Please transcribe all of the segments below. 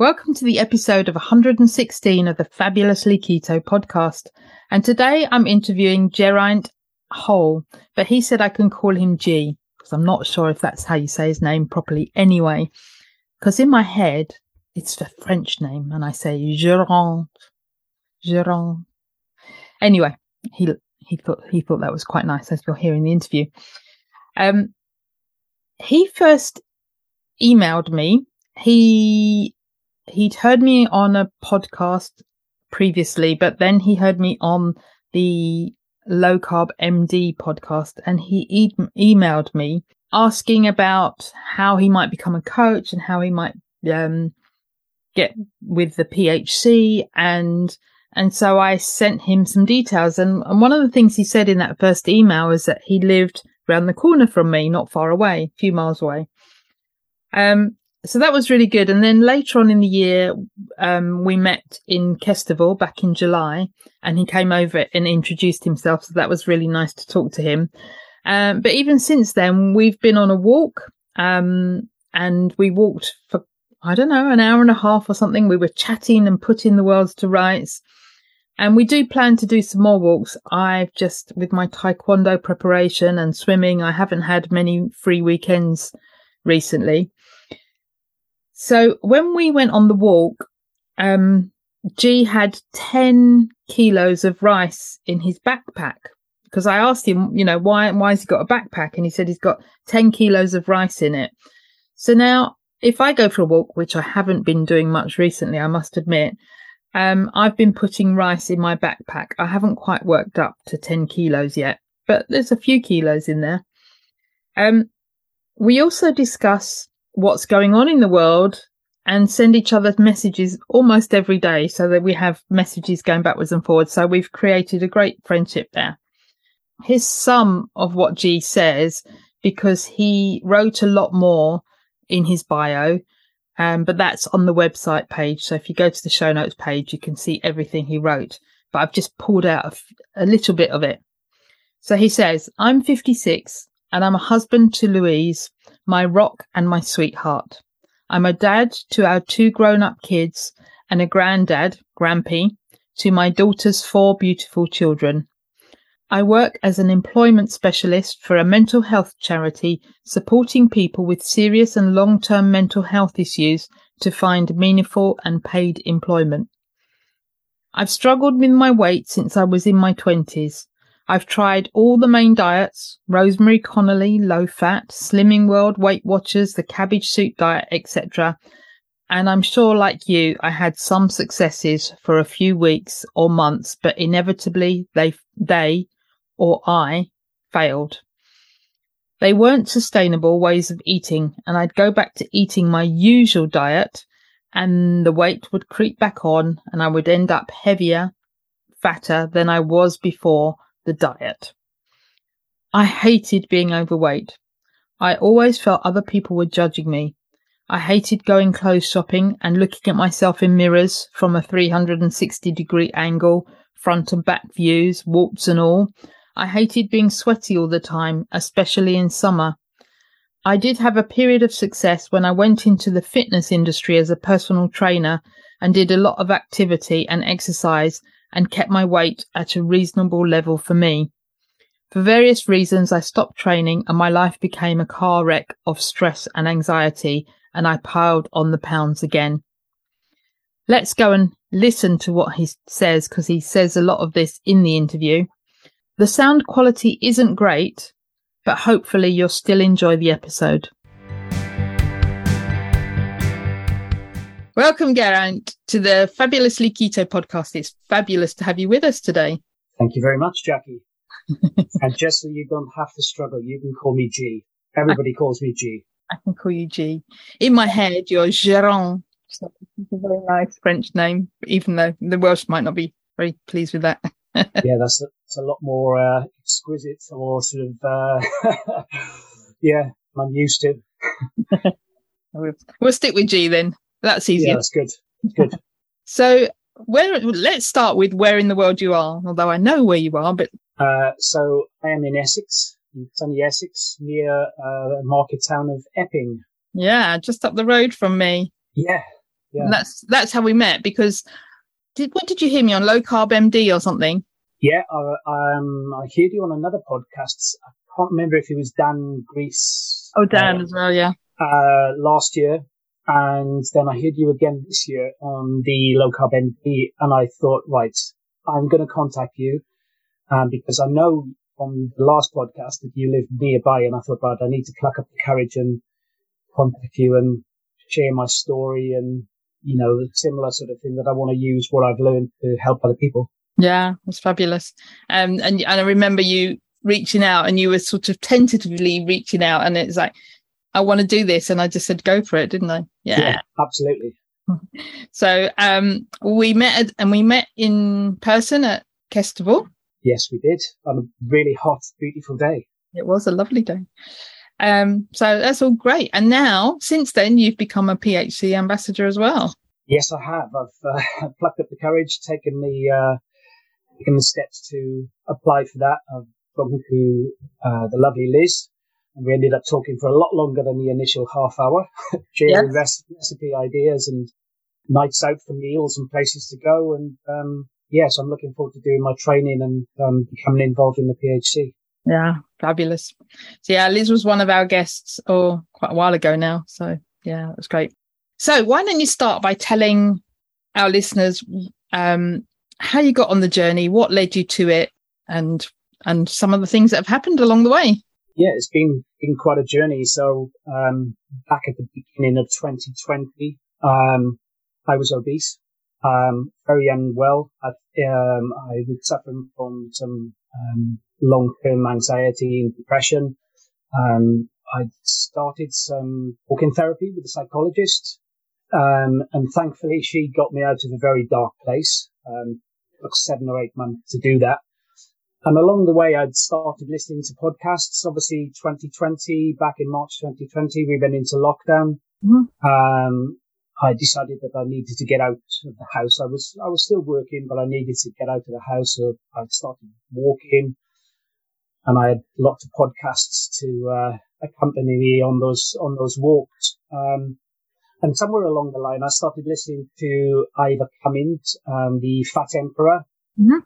Welcome to the episode of 116 of the Fabulously Keto podcast. And today I'm interviewing Geraint Hole, but he said I can call him G because I'm not sure if that's how you say his name properly anyway. Because in my head, it's the French name and I say Geraint, Geraint. Anyway, he, he thought, he thought that was quite nice as you'll hear in the interview. Um, he first emailed me. He he'd heard me on a podcast previously, but then he heard me on the low carb MD podcast and he e- emailed me asking about how he might become a coach and how he might um, get with the PHC and and so I sent him some details and, and one of the things he said in that first email is that he lived around the corner from me, not far away, a few miles away. Um, so that was really good. And then later on in the year, um, we met in Kestival back in July, and he came over and introduced himself. So that was really nice to talk to him. Um, but even since then, we've been on a walk, um, and we walked for I don't know an hour and a half or something. We were chatting and putting the world to rights. And we do plan to do some more walks. I've just, with my taekwondo preparation and swimming, I haven't had many free weekends recently. So when we went on the walk, um, G had 10 kilos of rice in his backpack because I asked him, you know, why, why has he got a backpack? And he said he's got 10 kilos of rice in it. So now if I go for a walk, which I haven't been doing much recently, I must admit, um, I've been putting rice in my backpack. I haven't quite worked up to 10 kilos yet, but there's a few kilos in there. Um, we also discuss what's going on in the world and send each other messages almost every day so that we have messages going backwards and forwards. So we've created a great friendship there. Here's some of what G says because he wrote a lot more in his bio. Um, but that's on the website page. So if you go to the show notes page, you can see everything he wrote. But I've just pulled out a, a little bit of it. So he says, I'm 56 and I'm a husband to Louise my rock and my sweetheart. I'm a dad to our two grown up kids and a granddad, Grampy, to my daughter's four beautiful children. I work as an employment specialist for a mental health charity supporting people with serious and long term mental health issues to find meaningful and paid employment. I've struggled with my weight since I was in my 20s. I've tried all the main diets, Rosemary Connolly, low fat, Slimming World, Weight Watchers, the cabbage soup diet, etc. And I'm sure like you, I had some successes for a few weeks or months, but inevitably they, they or I failed. They weren't sustainable ways of eating and I'd go back to eating my usual diet and the weight would creep back on and I would end up heavier, fatter than I was before the diet. I hated being overweight. I always felt other people were judging me. I hated going clothes shopping and looking at myself in mirrors from a 360 degree angle, front and back views, warts and all. I hated being sweaty all the time, especially in summer. I did have a period of success when I went into the fitness industry as a personal trainer and did a lot of activity and exercise and kept my weight at a reasonable level for me. For various reasons, I stopped training and my life became a car wreck of stress and anxiety, and I piled on the pounds again. let's go and listen to what he says because he says a lot of this in the interview. The sound quality isn't great, but hopefully you'll still enjoy the episode. Welcome, Geraint, to the Fabulously Keto podcast. It's fabulous to have you with us today. Thank you very much, Jackie. and just so you don't have to struggle, you can call me G. Everybody I, calls me G. I can call you G. In my head, you're Geraint. So it's a very nice French name, even though the Welsh might not be very pleased with that. yeah, that's a, that's a lot more uh, exquisite or sort of, uh, yeah, I'm used to. we'll stick with G then. That's easy. Yeah, that's good. Good. so, where? Let's start with where in the world you are. Although I know where you are, but uh, so I am in Essex, in sunny Essex, near uh, the market town of Epping. Yeah, just up the road from me. Yeah, yeah. And that's that's how we met because did what did you hear me on low carb MD or something? Yeah, uh, um, I heard you on another podcast. I can't remember if it was Dan Grease. Oh, Dan uh, as well, yeah. Uh, last year, and then I heard you again this year on the low carb MD, and I thought, right, I'm going to contact you um, because I know from the last podcast that you live nearby, and I thought, right, I need to pluck up the courage and contact you and share my story and you know the similar sort of thing that I want to use what I've learned to help other people. Yeah, it's fabulous. Um, and and I remember you reaching out, and you were sort of tentatively reaching out, and it's like I want to do this. And I just said, go for it, didn't I? Yeah, yeah absolutely. So um, we met at, and we met in person at Kestival. Yes, we did on a really hot, beautiful day. It was a lovely day. Um, so that's all great. And now, since then, you've become a PHC ambassador as well. Yes, I have. I've uh, plucked up the courage, taken the uh, taken the steps to apply for that. I've spoken to uh, the lovely Liz, and we ended up talking for a lot longer than the initial half hour, sharing yes. recipe ideas and nights out for meals and places to go. And um, yes, I'm looking forward to doing my training and um, becoming involved in the PHC. Yeah, fabulous. So yeah, Liz was one of our guests, or oh, quite a while ago now. So yeah, it was great. So why don't you start by telling our listeners um, how you got on the journey, what led you to it, and and some of the things that have happened along the way yeah, it's been been quite a journey. So um, back at the beginning of 2020, um, I was obese, um, very unwell. I, um, I was suffering from some um, long-term anxiety and depression. Um, I started some walking therapy with a psychologist, and thankfully she got me out of a very dark place. took seven or eight months to do that. And along the way, I'd started listening to podcasts. Obviously, 2020, back in March 2020, we went into lockdown. Mm-hmm. Um, I decided that I needed to get out of the house. I was, I was still working, but I needed to get out of the house. So I started walking and I had lots of podcasts to, uh, accompany me on those, on those walks. Um, and somewhere along the line, I started listening to Ivor Cummins, um, the Fat Emperor. Mm-hmm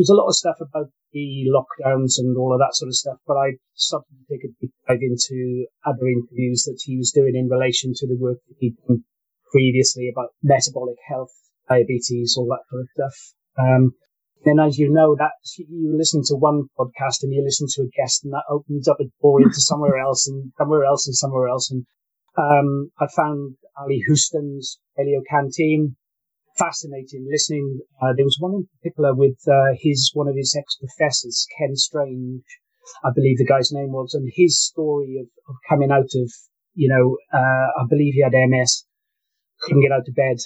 there's a lot of stuff about the lockdowns and all of that sort of stuff, but I started to take a deep dive into other interviews that he was doing in relation to the work that he'd done previously about metabolic health, diabetes, all that sort of stuff. Um, then as you know, that you listen to one podcast and you listen to a guest and that opens up a door into somewhere else and somewhere else and somewhere else. And, um, I found Ali Houston's Paleocanteen fascinating listening. Uh, there was one in particular with uh, his one of his ex professors, Ken Strange, I believe the guy's name was, and his story of, of coming out of, you know, uh, I believe he had MS, couldn't get out of bed,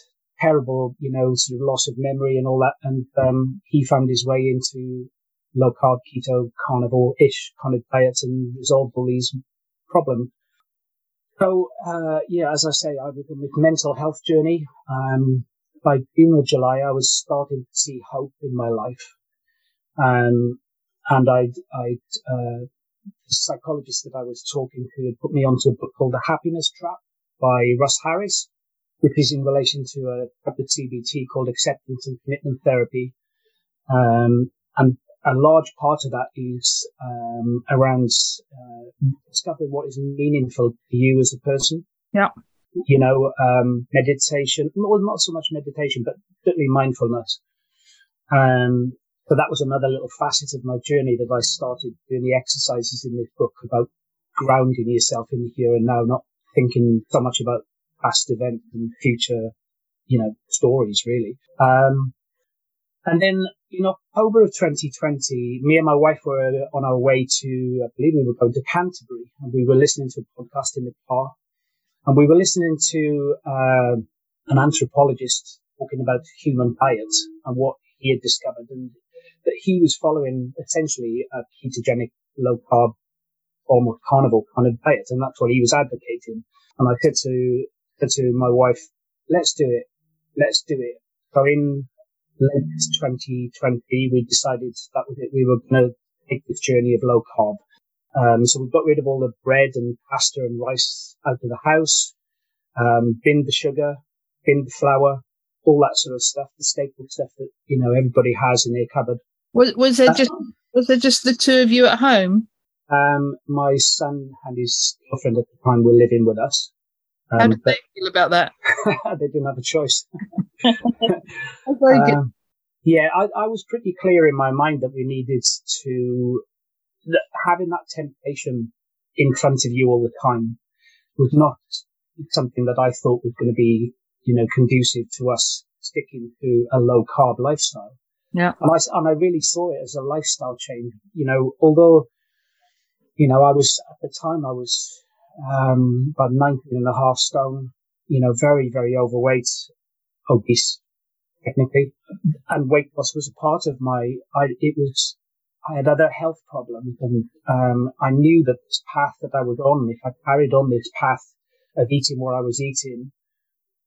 terrible, you know, sort of loss of memory and all that, and um, he found his way into low carb, keto, carnivore ish kind of diets and resolved all these problems. So, uh, yeah, as I say, I was on this mental health journey. Um, by June or July, I was starting to see hope in my life. Um, and I'd, I'd, uh, the psychologist that I was talking to had put me onto a book called The Happiness Trap by Russ Harris, which is in relation to a type of CBT called acceptance and commitment therapy. Um, and a large part of that is um, around uh, discovering what is meaningful to you as a person. Yeah you know, um, meditation, well, not so much meditation, but certainly mindfulness. Um, but that was another little facet of my journey that I started doing the exercises in this book about grounding yourself in the here and now, not thinking so much about past events and future, you know, stories really. Um, and then in October of 2020, me and my wife were on our way to, I believe we were going to Canterbury and we were listening to a podcast in the car and we were listening to, uh, an anthropologist talking about human diet and what he had discovered and that he was following essentially a ketogenic low carb almost of carnivore kind of diet. And that's what he was advocating. And I said to, said to my wife, let's do it. Let's do it. So in late 2020, we decided that was it. We were going to take this journey of low carb. Um, so we got rid of all the bread and pasta and rice out of the house, um, binned the sugar, binned the flour, all that sort of stuff, the staple stuff that, you know, everybody has in their cupboard. Was, was there uh, just, was there just the two of you at home? Um, my son and his girlfriend at the time were living with us. Um, How did they feel about that? they didn't have a choice. Um, yeah, I, I, was pretty clear in my mind that we needed to that having that temptation in front of you all the time was not something that I thought was going to be, you know, conducive to us sticking to a low carb lifestyle. Yeah. And I, and I really saw it as a lifestyle change. You know, although, you know, I was at the time I was, um, about 19 and a half stone, you know, very, very overweight, obese, technically. And weight loss was a part of my, I, it was, I had other health problems and, um, I knew that this path that I was on, if I carried on this path of eating what I was eating,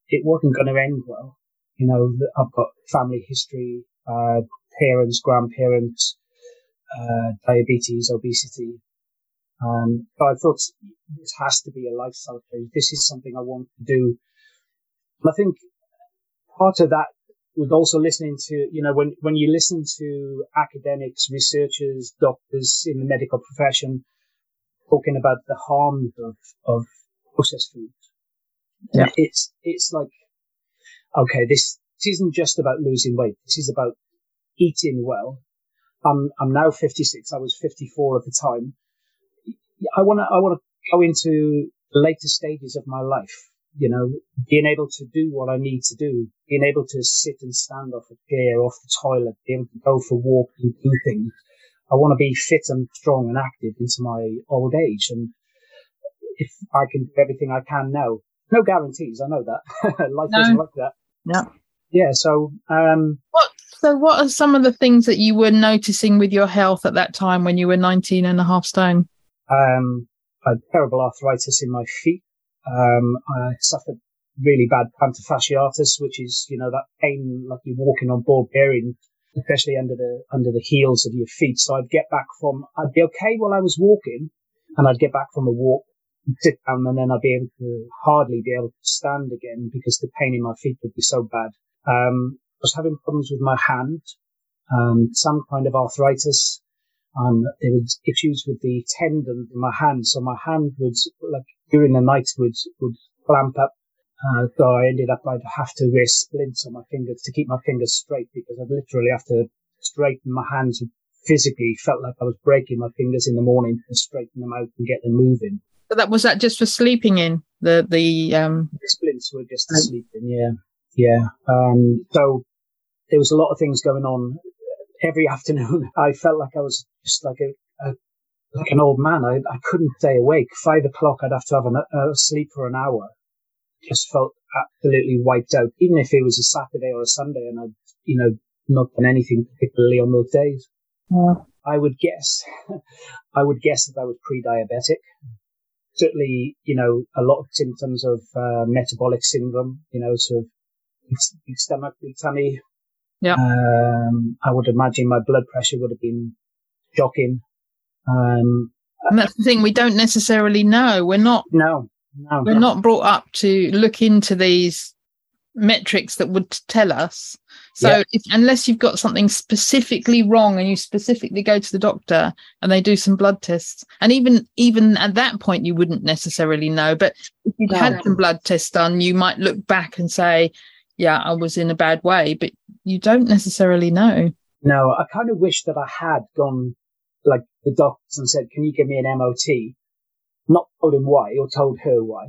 it wasn't going to end well. You know, I've got family history, uh, parents, grandparents, uh, diabetes, obesity. Um, but I thought this has to be a lifestyle change. This is something I want to do. And I think part of that was also listening to, you know, when, when you listen to academics, researchers, doctors in the medical profession talking about the harms of, of processed foods. Yeah. It's, it's like, okay, this, this isn't just about losing weight. This is about eating well. I'm, I'm now 56. I was 54 at the time. I want to, I want to go into the later stages of my life. You know, being able to do what I need to do, being able to sit and stand off a chair, off the toilet, being able to go for walks and do things. I want to be fit and strong and active into my old age. And if I can do everything I can now, no guarantees. I know that life no. isn't like that. Yeah. Yeah. So, um, what, so what are some of the things that you were noticing with your health at that time when you were 19 and a half stone? Um, I had terrible arthritis in my feet. Um, I suffered really bad plantar fasciitis, which is, you know, that pain like you're walking on ball bearing, especially under the, under the heels of your feet. So I'd get back from, I'd be okay while I was walking and I'd get back from a walk, sit down and then I'd be able to hardly be able to stand again because the pain in my feet would be so bad. Um, I was having problems with my hand, um, some kind of arthritis. Um, there was issues with the tendon in my hand. So my hand would, like, during the night would, would clamp up. Uh, so I ended up, I'd have to wear splints on my fingers to keep my fingers straight because I'd literally have to straighten my hands physically felt like I was breaking my fingers in the morning to straighten them out and get them moving. So that was that just for sleeping in the the um the splints were just to sleep in, yeah. Yeah. Um so there was a lot of things going on every afternoon. I felt like I was just like a, a like an old man. I, I couldn't stay awake. Five o'clock, I'd have to have a, a sleep for an hour. Just felt absolutely wiped out, even if it was a Saturday or a Sunday and I'd, you know, not done anything particularly on those days. Yeah. I would guess, I would guess that I was pre-diabetic. Certainly, you know, a lot of symptoms of uh, metabolic syndrome, you know, sort of big stomach, big tummy, yeah. Um, I would imagine my blood pressure would have been shocking. Um, and that's the thing, we don't necessarily know. We're not, no, no, we're not brought up to look into these metrics that would tell us. So Yeah. if, unless you've got something specifically wrong and you specifically go to the doctor and they do some blood tests, and even even at that point you wouldn't necessarily know. But if you'd No. had some blood tests done, you might look back and say, "Yeah, I was in a bad way," but you don't necessarily know. No, I kind of wish that I had gone like the doctors and said, "Can you give me an MOT?" Not told him why or told her why,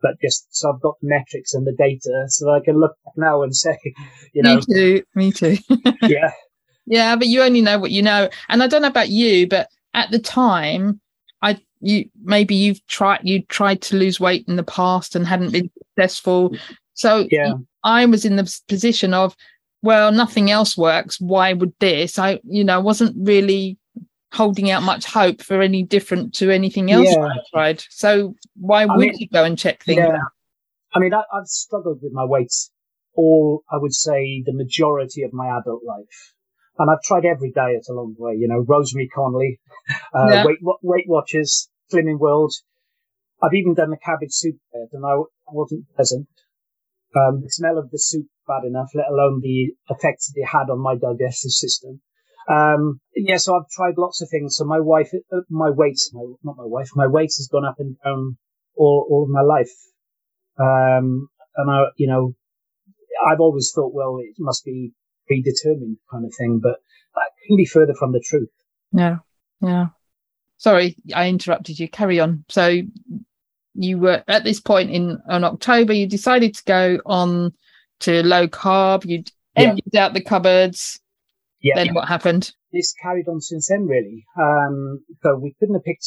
but just so I've got the metrics and the data so that I can look now and say, you know, Me too. Me too. yeah, Yeah, but you only know what you know. And I don't know about you, but at the time, I you maybe you've tried you tried to lose weight in the past and hadn't been successful. So yeah, I was in the position of, well, nothing else works. Why would this? I, you know, wasn't really holding out much hope for any different to anything else Yeah. I tried. So why would mean, you go and check things yeah. out? I mean, I, I've struggled with my weight all, I would say, the majority of my adult life. And I've tried every diet along the way, you know, Rosemary Conley, uh, Yeah. Weight, Weight Watchers, Slimming World. I've even done the cabbage soup diet and I wasn't pleasant. Um, the smell of the soup bad enough, let alone the effects that it had on my digestive system. Um, yeah, so I've tried lots of things. So my wife, uh, my weight, my, not my wife, my weight has gone up and down all, all of my life. Um, and I, you know, I've always thought, well, it must be predetermined kind of thing, but that can be further from the truth. Yeah. Yeah. Sorry, I interrupted you. Carry on. So you were at this point in on October, you decided to go on to low carb, you'd Yeah. emptied out the cupboards. Yeah. Then what happened? This carried on since then, really. Um, so we couldn't have picked,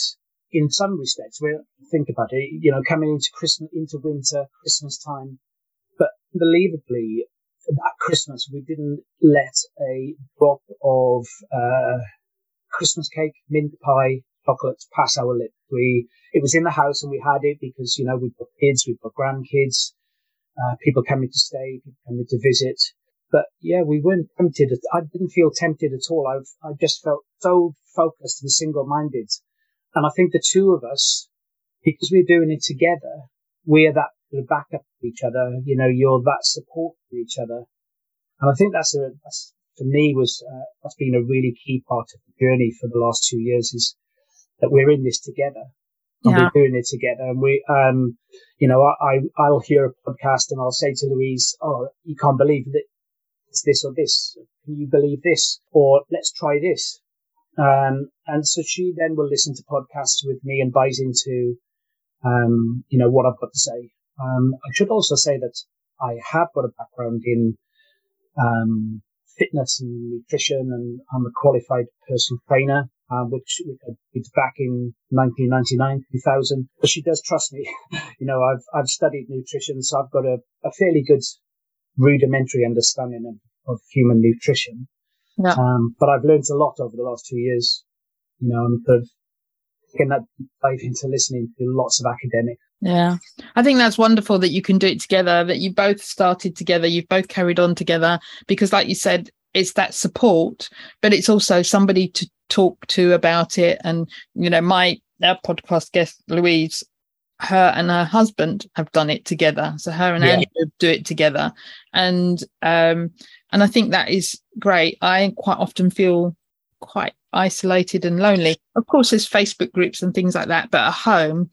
in some respects, we think about it, you know, coming into Christmas, into winter, Christmas time. But unbelievably, at Christmas, we didn't let a drop of, uh, Christmas cake, mint pie, chocolates pass our lips. We, it was in the house and we had it because, you know, we've got kids, we've got grandkids, uh, people coming to stay, people coming to visit. But yeah, we weren't tempted. I didn't feel tempted at all. I've, I just felt so focused and single minded. And I think the two of us, because we're doing it together, we're that sort of backup to each other. You know, you're that support for each other. And I think that's a, that's, for me was, uh, that's been a really key part of the journey for the last two years is that we're in this together and Yeah. we're doing it together. And we, um, you know, I, I, I'll hear a podcast and I'll say to Louise, Oh, you can't believe that it's this or this. Can you believe this? Or let's try this. Um, and so she then will listen to podcasts with me and buys into, um, you know, what I've got to say. Um, I should also say that I have got a background in, um, fitness and nutrition and I'm a qualified personal trainer, uh, which I back in 1999, 2000. But she does trust me. you know, I've, I've studied nutrition, so I've got a, a fairly good rudimentary understanding of, of human nutrition. Yeah. Um, but I've learned a lot over the last two years, you know, and of taken that dive into listening to lots of academics. Yeah. I think that's wonderful that you can do it together, that you both started together, you've both carried on together, because like you said, it's that support, but it's also somebody to talk to about it. And, you know, my our podcast guest, Louise, her and her husband have done it together. So her and Yeah. Andrew do it together. And um and I think that is great. I quite often feel quite isolated and lonely. Of course, there's Facebook groups and things like that, but at home,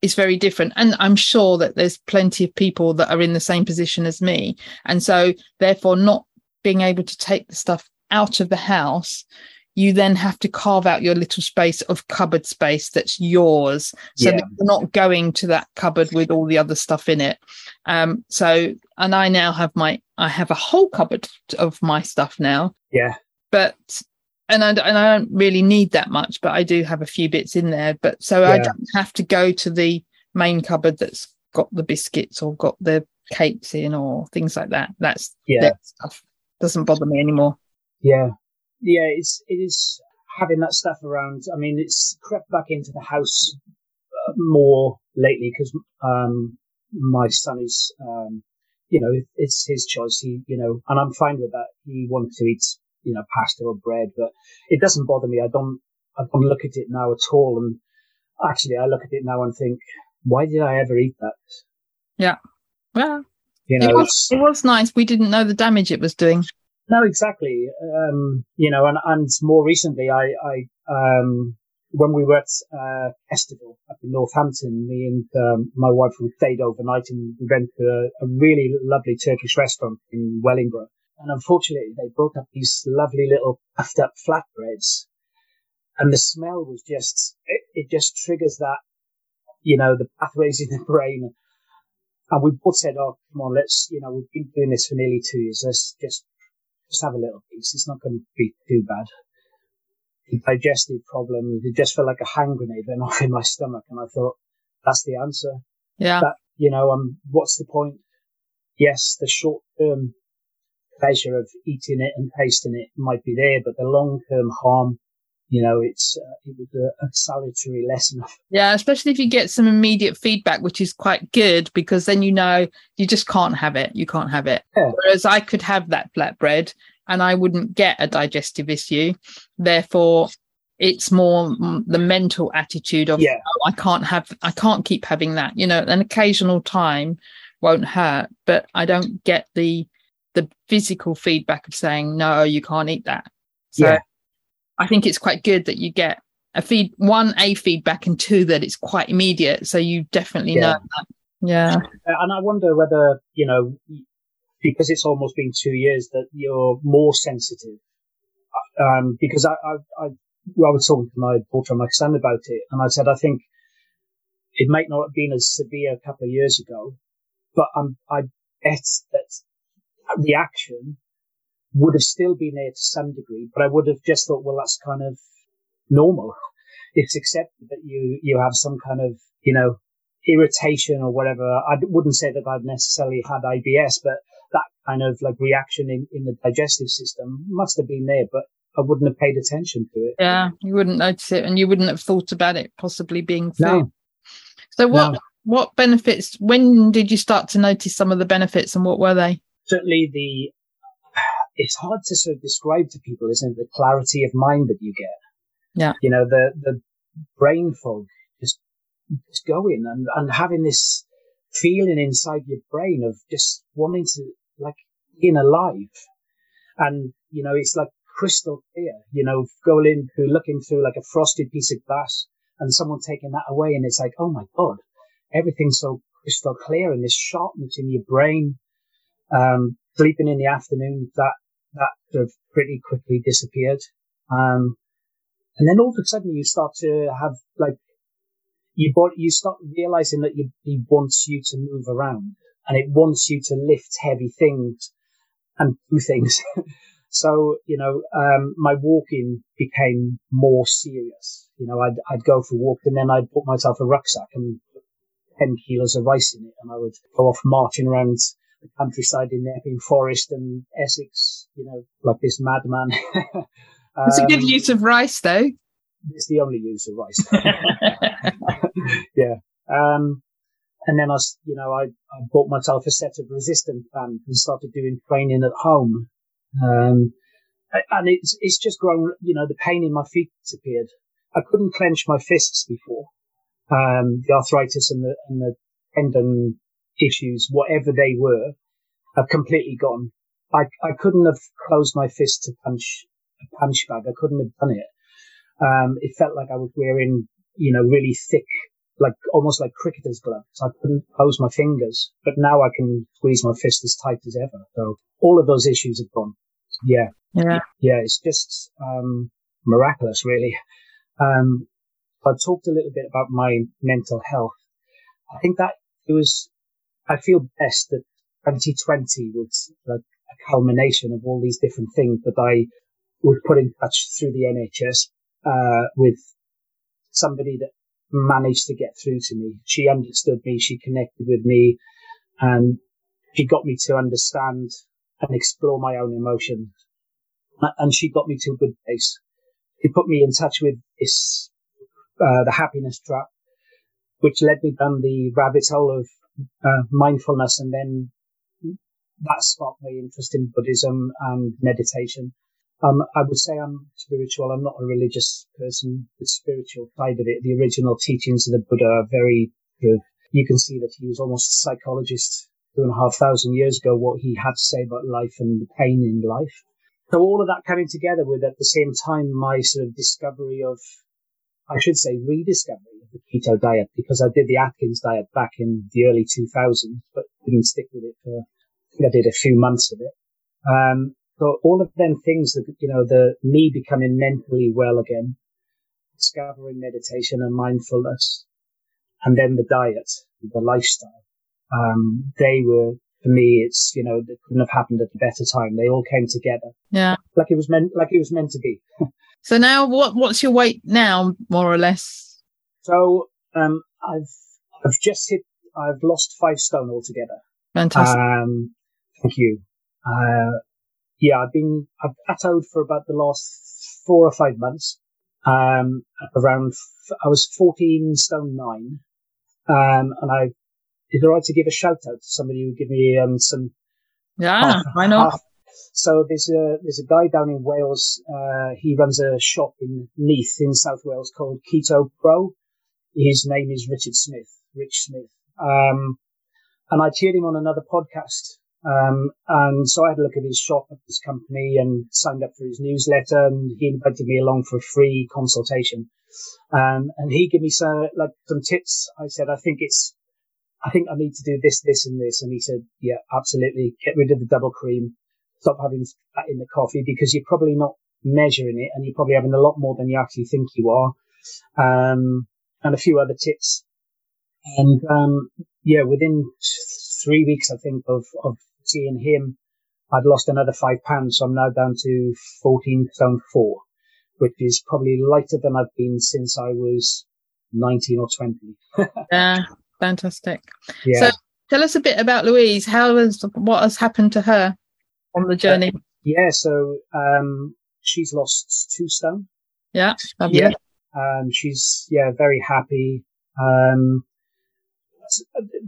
is very different. And I'm sure that there's plenty of people that are in the same position as me. And so, therefore, not being able to take the stuff out of the house, you then have to carve out your little space of cupboard space that's yours. So Yeah. that you're not going to that cupboard with all the other stuff in it. Um, so, and I now have my, I have a whole cupboard of my stuff now Yeah. but and I, and I don't really need that much, but I do have a few bits in there. But so I don't have to go to the main cupboard that's got the biscuits or got the cakes in or things like that. That's Yeah. that stuff doesn't bother me anymore. Yeah. Yeah. It's, it is having that stuff around. I mean, it's crept back into the house uh, more lately because, um, my son is, um, you know, it's his choice. He, you know, and I'm fine with that. He wants to eat, you know, pasta or bread, but it doesn't bother me. I don't, I don't look at it now at all. And actually, I look at it now and think, why did I ever eat that? Yeah. Well, You know, it was, it was nice. We didn't know the damage it was doing. No, exactly. Um, you know, and, and more recently, I, I, um, when we were at, uh, festival up in Northampton, me and, um, my wife, we stayed overnight and we went to a, a really lovely Turkish restaurant in Wellingborough. And unfortunately, they brought up these lovely little puffed up flatbreads and the smell was just, it, it just triggers that, you know, the pathways in the brain. And we both said, oh, come on, let's, you know, we've been doing this for nearly two years. Let's just just have a little piece. It's not going to be too bad. The digestive problems, it just felt like a hand grenade went off in my stomach. And I thought, that's the answer. Yeah. That, you know, um, what's the point? Yes, the short term pleasure of eating it and tasting it might be there, but the long term harm, you know, it's, uh, it was a, a salutary lesson. Yeah, especially if you get some immediate feedback, which is quite good because then you know you just can't have it. You can't have it. Yeah. Whereas I could have that flatbread and I wouldn't get a digestive issue. Therefore, it's more the mental attitude of Yeah. "Oh, I can't have, I can't keep having that. You know, an occasional time won't hurt, but I don't get the the physical feedback of saying no, you can't eat that. So Yeah. I think it's quite good that you get a feed one a feedback and two that it's quite immediate. So you definitely Yeah. know that. Yeah. And I wonder whether, you know, because it's almost been two years that you're more sensitive. Um, because I, I, I, I was talking to my daughter and my son about it and I said, I think it might not have been as severe a couple of years ago, but I'm, I bet that that reaction would have still been there to some degree, but I would have just thought, well, that's kind of normal. It's accepted that you, you have some kind of, you know, irritation or whatever. I wouldn't say that I'd necessarily had IBS, but that kind of like reaction in, in the digestive system must have been there, but I wouldn't have paid attention to it. Yeah. You wouldn't notice it and you wouldn't have thought about it possibly being food. No. So what No. what benefits when did you start to notice some of the benefits and what were they? Certainly the, it's hard to sort of describe to people, isn't it? The clarity of mind that you get. Yeah. You know, the, the brain fog, just, just going and, and having this feeling inside your brain of just wanting to like being alive. And, you know, it's like crystal clear, you know, going through looking through like a frosted piece of glass and someone taking that away and it's like, oh my God, everything's so crystal clear and this sharpness in your brain. Um, sleeping in the afternoon, that, that sort of pretty quickly disappeared. Um, and then all of a sudden you start to have like, your body, you start realizing that your body wants you to move around and it wants you to lift heavy things and do things. so, you know, um, my walking became more serious. You know, I'd, I'd go for walks and then I'd put myself a rucksack and 10 kilos of rice in it and I would go off marching around the countryside in Epping Forest and Essex, you know, like this madman. It's a good Um, use of rice though. It's the only use of rice. yeah. Um, and then I, you know, I, I bought myself a set of resistance bands and started doing training at home. Um, and it's, it's just grown, you know, the pain in my feet disappeared. I couldn't clench my fists before. Um, the arthritis and the, and the tendon issues, whatever they were, have completely gone. I, I couldn't have closed my fist to punch a punch bag. I couldn't have done it. Um, it felt like I was wearing, you know, really thick, like almost like cricketer's gloves. I couldn't close my fingers, but now I can squeeze my fist as tight as ever. So all of those issues have gone. Yeah. Yeah. Yeah. It's just, um, miraculous, really. Um, I talked a little bit about my mental health. I think that it was, I feel best that 2020 was like a culmination of all these different things that I was put in touch through the NHS uh, with somebody that managed to get through to me. She understood me, she connected with me, and she got me to understand and explore my own emotions. And she got me to a good place. She put me in touch with this, uh, the happiness trap, which led me down the rabbit hole of uh, mindfulness and then that sparked my interest in Buddhism and meditation. Um, I would say I'm spiritual. I'm not a religious person. The spiritual side of it, the original teachings of the Buddha are very you can see that he was almost a psychologist two and a half thousand years ago what he had to say about life and the pain in life. So all of that coming together with at the same time my sort of discovery of, I should say rediscovery of the keto diet because I did the Atkins diet back in the early 2000s, but didn't stick with it for, I think I did a few months of it. Um, so all of them things that, you know, the me becoming mentally well again, discovering meditation and mindfulness, and then the diet, the lifestyle. Um, they were, for me, it's, you know, it couldn't have happened at a better time. They all came together. Yeah. Like it was meant, like it was meant to be. so now what, what's your weight now, more or less? So, um, I've, I've just hit, I've lost five stone altogether. Fantastic. Um, thank you. Uh, yeah, I've been, I've plateaued for about the last four or five months. Um, around, I was 14 stone nine. Um, and I, is it right to give a shout out to somebody who give me, um, some, yeah, why not? So there's a, there's a guy down in Wales, uh, he runs a shop in Neath in South Wales called Keto Pro. His name is Richard Smith, Rich Smith. Um, and I cheered him on another podcast um, and so I had a look at his shop at his company and signed up for his newsletter and he invited me along for a free consultation. Um, and he gave me some, like some tips. I said, I think it's, I think I need to do this, this and this. And he said, yeah, absolutely. Get rid of the double cream. Stop having that in the coffee because you're probably not measuring it and you're probably having a lot more than you actually think you are. Um, and a few other tips. And, um, yeah, within three weeks, I think of, of seeing him, I'd lost another five pounds. So I'm now down to 14 stone four, which is probably lighter than I've been since I was 19 or 20. yeah, fantastic. Yeah. So tell us a bit about Louise. How has, what has happened to her on the journey? Uh, yeah. So, um, she's lost two stone. Yeah. Yeah. Um, she's, yeah, very happy. Um,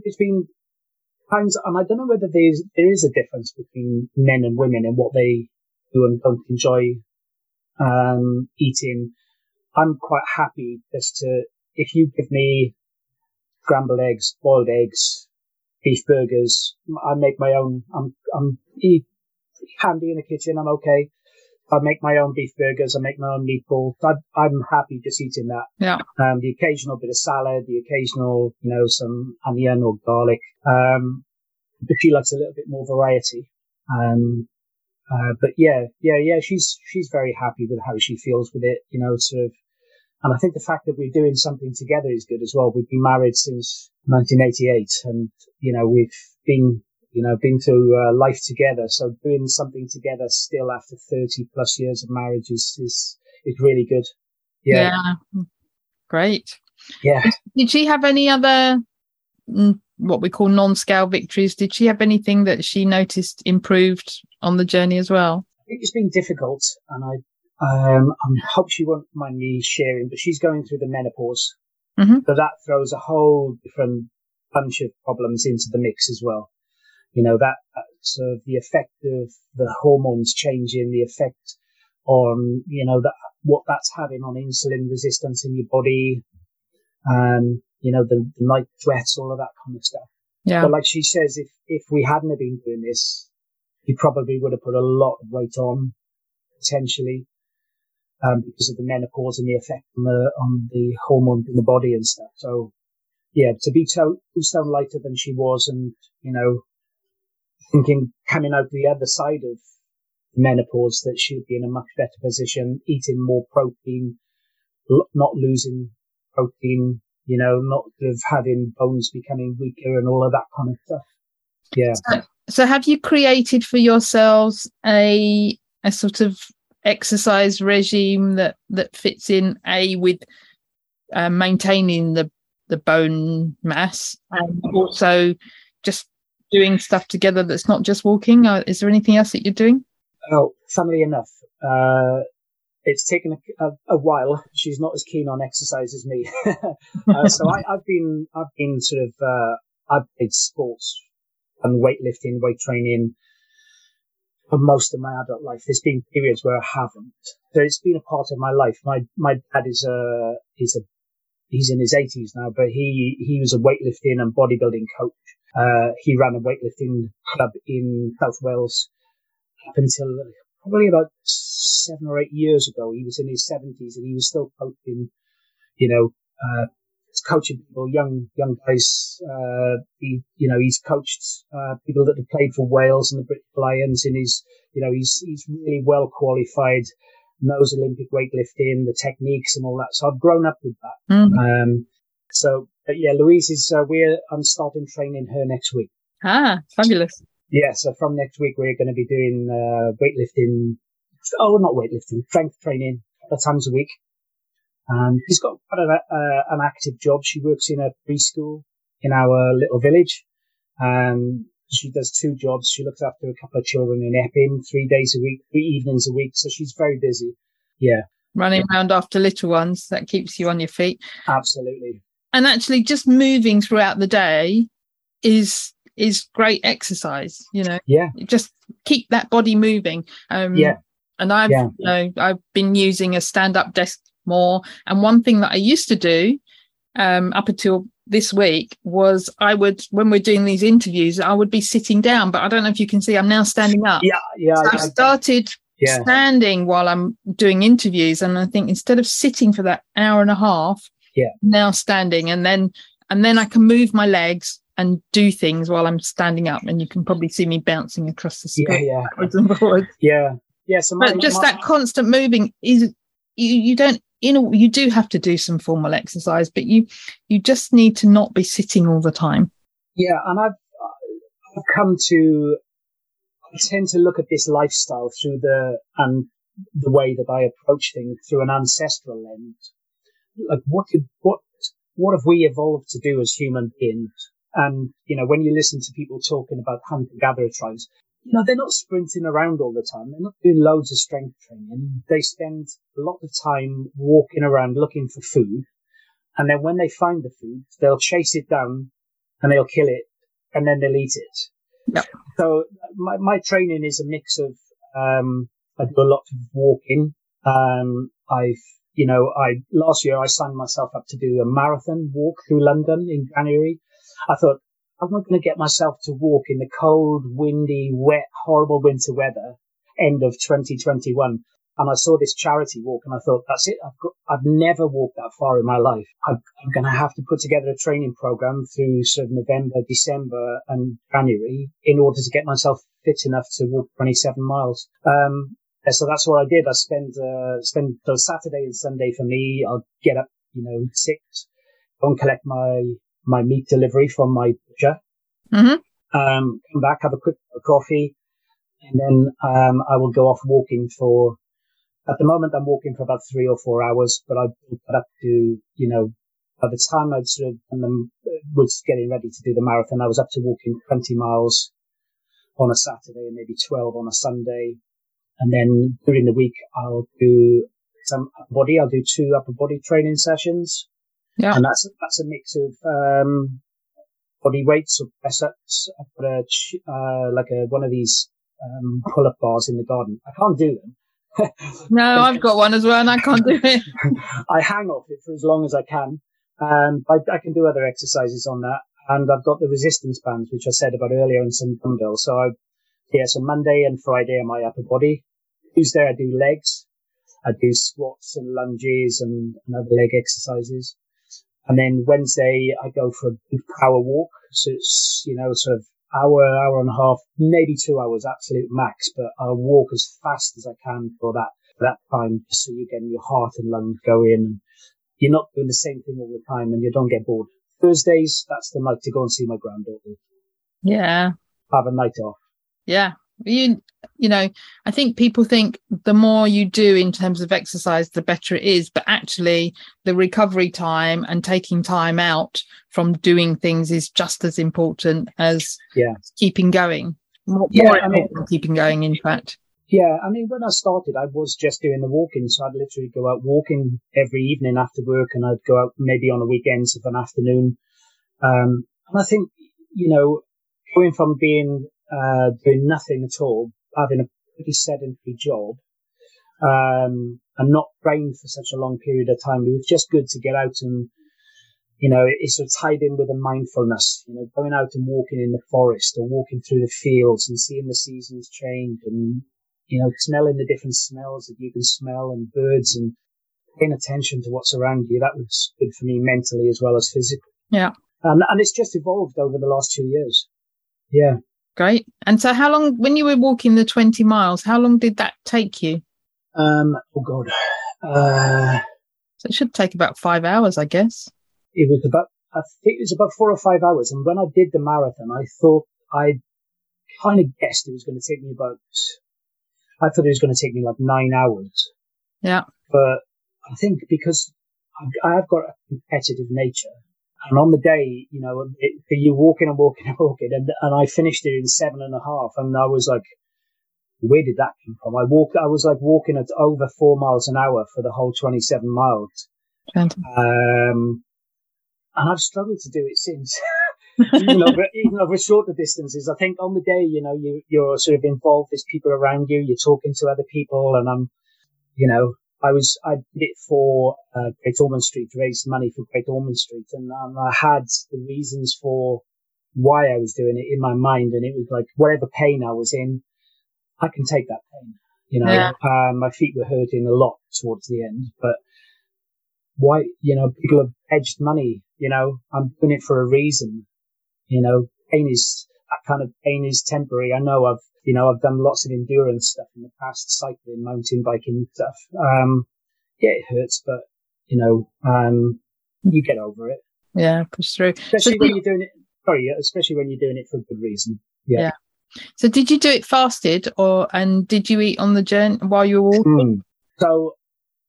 it's been times, and I don't know whether there's there is a difference between men and women and what they do and don't enjoy um, eating. I'm quite happy just to if you give me scrambled eggs, boiled eggs, beef burgers, I make my own. I'm I'm eat handy in the kitchen. I'm okay. I make my own beef burgers. I make my own meatballs. I, am happy just eating that. Yeah. Um, the occasional bit of salad, the occasional, you know, some onion or garlic. Um, but she likes a little bit more variety. Um, uh, but yeah, yeah, yeah, she's, she's very happy with how she feels with it, you know, sort of. And I think the fact that we're doing something together is good as well. We've been married since 1988 and, you know, we've been you know, been through uh, life together. So doing something together still after 30 plus years of marriage is, is, is really good. Yeah. yeah. Great. Yeah. Did she have any other, mm, what we call non-scale victories? Did she have anything that she noticed improved on the journey as well? It's been difficult and I, um, I hope she won't mind me sharing, but she's going through the menopause. Mm-hmm. So that throws a whole different bunch of problems into the mix as well you know, that, that sort of the effect of the hormones changing, the effect on, you know, that, what that's having on insulin resistance in your body, um, you know, the, the night sweats, all of that kind of stuff. Yeah. But like she says, if, if we hadn't have been doing this, he probably would have put a lot of weight on potentially, um, because of the menopause and the effect on the, on the hormones in the body and stuff. So yeah, to be two stone lighter than she was and, you know, thinking coming out the other side of menopause that she'd be in a much better position, eating more protein, not losing protein, you know, not sort of having bones becoming weaker and all of that kind of stuff. Yeah. So, so have you created for yourselves a a sort of exercise regime that that fits in a with uh, maintaining the the bone mass and also just doing stuff together that's not just walking? Uh, is there anything else that you're doing? Oh, funnily enough, uh, it's taken a, a, a, while. She's not as keen on exercise as me. uh, so I, have been, I've been sort of, uh, I've played sports and weightlifting, weight training for most of my adult life. There's been periods where I haven't. So it's been a part of my life. My, my dad is a, is a, he's in his eighties now, but he, he was a weightlifting and bodybuilding coach Uh, he ran a weightlifting club in South Wales up until probably about seven or eight years ago. He was in his seventies and he was still coaching, you know, uh, coaching people, young young guys. Uh, he, you know, he's coached uh, people that have played for Wales and the British Lions. In his, you know, he's he's really well qualified, knows Olympic weightlifting, the techniques and all that. So I've grown up with that. Mm. Um, so yeah, Louise is uh, we're I'm starting training her next week. Ah, fabulous. Yeah, so from next week we're going to be doing uh, weightlifting. Oh, not weightlifting, strength training a couple of times a week. Um, she's got quite an, uh, an active job. She works in a preschool in our little village. Um, she does two jobs. She looks after a couple of children in Epping three days a week, three evenings a week. So she's very busy. Yeah. Running around after little ones, that keeps you on your feet. Absolutely. And actually just moving throughout the day is is great exercise, you know. Yeah. Just keep that body moving. Um Yeah. and I've Yeah. you know, I've been using a stand up desk more. And one thing that I used to do um up until this week was I would when we're doing these interviews, I would be sitting down, but I don't know if you can see I'm now standing up. Yeah. Yeah. So I- I've started yeah. standing while I'm doing interviews, and I think instead of sitting for that hour and a half, Yeah. now standing, and then and then I can move my legs and do things while I'm standing up, and you can probably see me bouncing across the Yeah. screen Yeah. backwards and forwards. Yeah. Yeah. So my, But just my- that constant moving is you you don't you know you do have to do some formal exercise, but you you just need to not be sitting all the time. Yeah, and I've I've come to I tend to look at this lifestyle through the and the way that I approach things through an ancestral lens. Like what did what what have we evolved to do as human beings? And you know, when you listen to people talking about hunter gatherer tribes, you know, they're not sprinting around all the time. They're not doing loads of strength training. They spend a lot of time walking around looking for food. And then when they find the food, they'll chase it down and they'll kill it and then they'll eat it. Yep. So my, my training is a mix of, um, I do a lot of walking. Um, I've, you know, I, last year I signed myself up to do a marathon walk through London in January. I thought, I'm not going to get myself to walk in the cold, windy, wet, horrible winter weather end of 2021. And I saw this charity walk and I thought, that's it. I've got, I've never walked that far in my life. I'm, I'm going to have to put together a training program through sort of November, December and January in order to get myself fit enough to walk 27 miles. Um, and so that's what I did. I spend, uh, spend the Saturday and Sunday for me. I'll get up, you know, six, go and collect my, my meat delivery from my butcher. Mhm. Um, come back, have a quick cup of coffee, and then um, I will go off walking for. At the moment, I'm walking for about three or four hours, but I built that up to, you know, by the time I'd sort of done them, was getting ready to do the marathon, I was up to walking 20 miles on a Saturday and maybe 12 on a Sunday. And then during the week, I'll do some upper body. I'll do two upper body training sessions. Yeah. And that's, that's a mix of, um, body weights or press ups. I've got a, uh, like a, one of these, um, pull up bars in the garden. I can't do them. No, I've got one as well, and I can't do it. I hang off it for as long as I can. Um, I, I can do other exercises on that. And I've got the resistance bands, which I said about earlier, and some dumbbells. So I, yeah, so Monday and Friday are my upper body. Tuesday I do legs. I do squats and lunges and, and other leg exercises. And then Wednesday I go for a good power walk. So it's, you know, sort of hour, hour and a half, maybe two hours, absolute max, but I'll walk as fast as I can for that, for that time, so you're getting your heart and lungs going. You're not doing the same thing all the time and you don't get bored. Thursdays, that's the night to go and see my granddaughter. Yeah. Have a night off. Yeah. You, you know, I think people think the more you do in terms of exercise, the better it is. But actually, the recovery time and taking time out from doing things is just as important as Yeah. keeping going. More, Yeah, more I mean- keeping going, in fact. Yeah, I mean, when I started, I was just doing the walking. So I'd literally go out walking every evening after work and I'd go out maybe on the weekends of an afternoon. Um, and I think, you know, going from being, uh, doing nothing at all, having a pretty sedentary job, um, and not trained for such a long period of time, it was just good to get out and, you know, it's sort of tied in with the mindfulness, you know, going out and walking in the forest or walking through the fields and seeing the seasons change and, you know, smelling the different smells that you can smell and birds and paying attention to what's around you. That was good for me mentally as well as physically. Yeah. And, and it's just evolved over the last two years. Yeah. Great. And so how long, when you were walking the 20 miles, how long did that take you? Um, oh God. Uh, so it should take about five hours, I guess. It was about, I think it was about four or five hours. And when I did the marathon, I thought I kind of guessed it was going to take me about, I thought it was going to take me like nine hours. Yeah. But I think because I've got a competitive nature, and on the day, you know, it, you're walking and walking and walking, and, and I finished it in seven and a half, and I was like, where did that come from? I walked, I was like walking at over four miles an hour for the whole 27 miles. Um, and I've struggled to do it since. even over even over shorter distances. I think on the day, you know, you you're sort of involved. There's people around you. You're talking to other people, and I'm, you know, I was I did it for uh, Great Ormond Street to raise money for Great Ormond Street, and, and I had the reasons for why I was doing it in my mind, and it was like whatever pain I was in, I can take that pain. You know, yeah. um, my feet were hurting a lot towards the end, but why? You know, people have edged money. You know, I'm doing it for a reason. You know, pain is that kind of pain is temporary. I know I've you know, I've done lots of endurance stuff in the past, cycling, mountain biking stuff. Um, yeah, it hurts, but you know, um, you get over it. Yeah, push through. Especially so when you're doing it. Sorry, especially when you're doing it for a good reason. Yeah. yeah. So, did you do it fasted, or and did you eat on the journey while you were walking? Mm. So,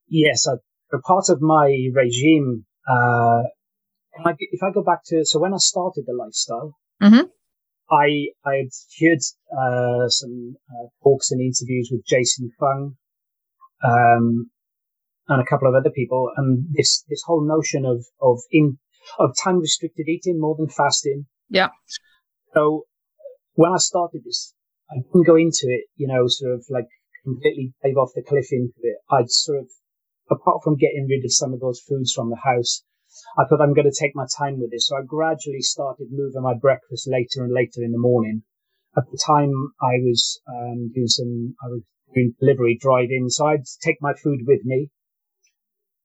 yes, I, a part of my regime. Uh, I, if I go back to so when I started the lifestyle, mm-hmm. I I had heard uh, some uh, talks and interviews with Jason Fung, um, and a couple of other people, and this this whole notion of of in of time restricted eating more than fasting. Yeah. So when I started this, I didn't go into it, you know, sort of like completely dive off the cliff into it. I'd sort of, apart from getting rid of some of those foods from the house, I thought I'm going to take my time with this. So I gradually started moving my breakfast later and later in the morning. At the time, I was um, doing some, I was doing delivery drive-in, so I'd take my food with me,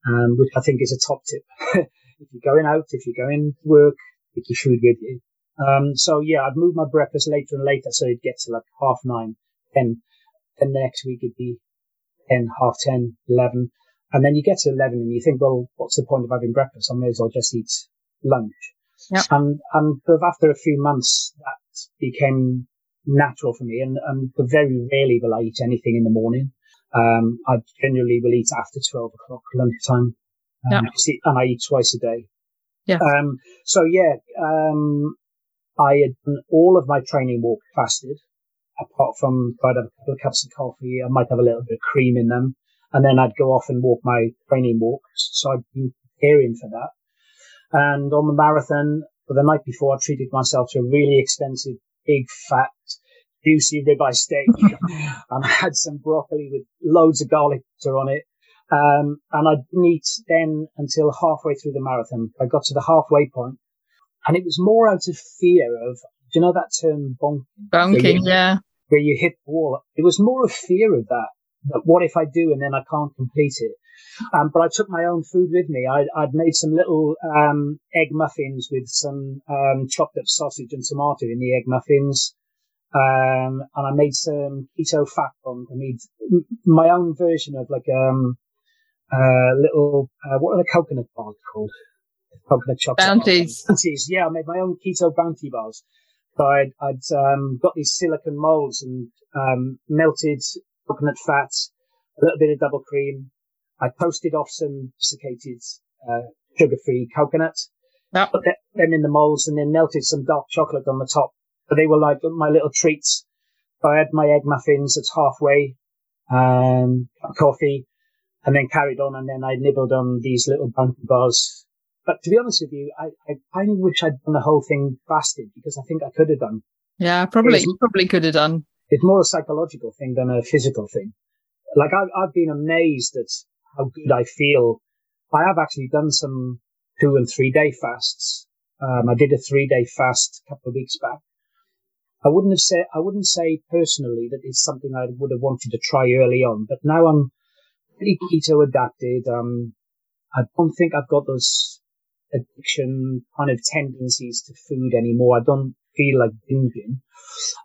um, which I think is a top tip. if you're going out, if you're going to work, take your food with you. Um, so yeah, I'd move my breakfast later and later, so it'd get to like half nine, ten. Then the next week it'd be ten, half ten, eleven. And then you get to 11 and you think, well, what's the point of having breakfast? I may as well just eat lunch. Yep. And, and after a few months, that became natural for me. And, and very rarely will I eat anything in the morning. Um, I generally will eat after 12 o'clock lunchtime. Um, yep. and I eat twice a day. Yeah. Um, so yeah, um, I had done all of my training walk fasted, apart from I'd have a couple of cups of coffee. I might have a little bit of cream in them and then I'd go off and walk my training walks. So I'd been preparing for that. And on the marathon, for the night before, I treated myself to a really expensive, big, fat, juicy ribeye steak. and I had some broccoli with loads of garlic butter on it. Um, and I didn't eat then until halfway through the marathon. I got to the halfway point and it was more out of fear of, do you know that term bonking? Bonking, yeah. Where you hit the wall. It was more of fear of that what if I do and then I can't complete it? Um, but I took my own food with me. I, would made some little um, egg muffins with some um, chopped up sausage and tomato in the egg muffins. Um, and I made some keto fat bombs. I made my own version of like um, uh, little uh, what are the coconut bars called? Coconut chocolate bounties. Bounties. Yeah, I made my own keto bounty bars. So I'd, I'd um, got these silicon molds and um, melted coconut fat, a little bit of double cream. I toasted off some desiccated uh, sugar-free coconut, yep. put them in the molds, and then melted some dark chocolate on the top. So they were like my little treats. So I had my egg muffins at halfway, um, coffee, and then carried on, and then I nibbled on these little bounty bars. But to be honest with you, I, I kind of wish I'd done the whole thing fasted because I think I could have done. Yeah, probably, probably could have done it's more a psychological thing than a physical thing. Like I've, I've been amazed at how good I feel. I have actually done some two and three day fasts. Um, I did a three day fast a couple of weeks back. I wouldn't have said, I wouldn't say personally that it's something I would have wanted to try early on, but now I'm pretty keto adapted. Um, I don't think I've got those addiction kind of tendencies to food anymore. I don't feel like binging.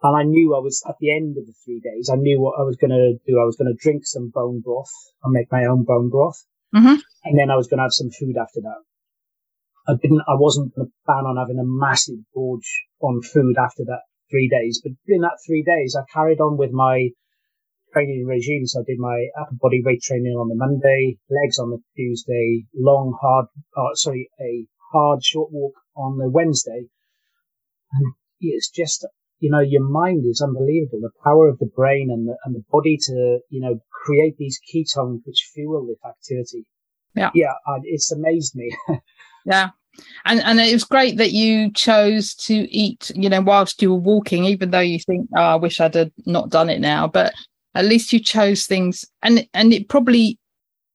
And I knew I was at the end of the three days. I knew what I was going to do. I was going to drink some bone broth and make my own bone broth. Mm-hmm. And then I was going to have some food after that. I didn't, I wasn't going to plan on having a massive gorge on food after that three days, but in that three days, I carried on with my training regime. So I did my upper body weight training on the Monday, legs on the Tuesday, long, hard, uh, sorry, a hard short walk on the Wednesday. And it's just, you know, your mind is unbelievable. The power of the brain and the, and the body to, you know, create these ketones which fuel this activity. Yeah. Yeah. It's amazed me. yeah. And and it was great that you chose to eat, you know, whilst you were walking, even though you think, oh, I wish I'd have not done it now. But at least you chose things and and it probably,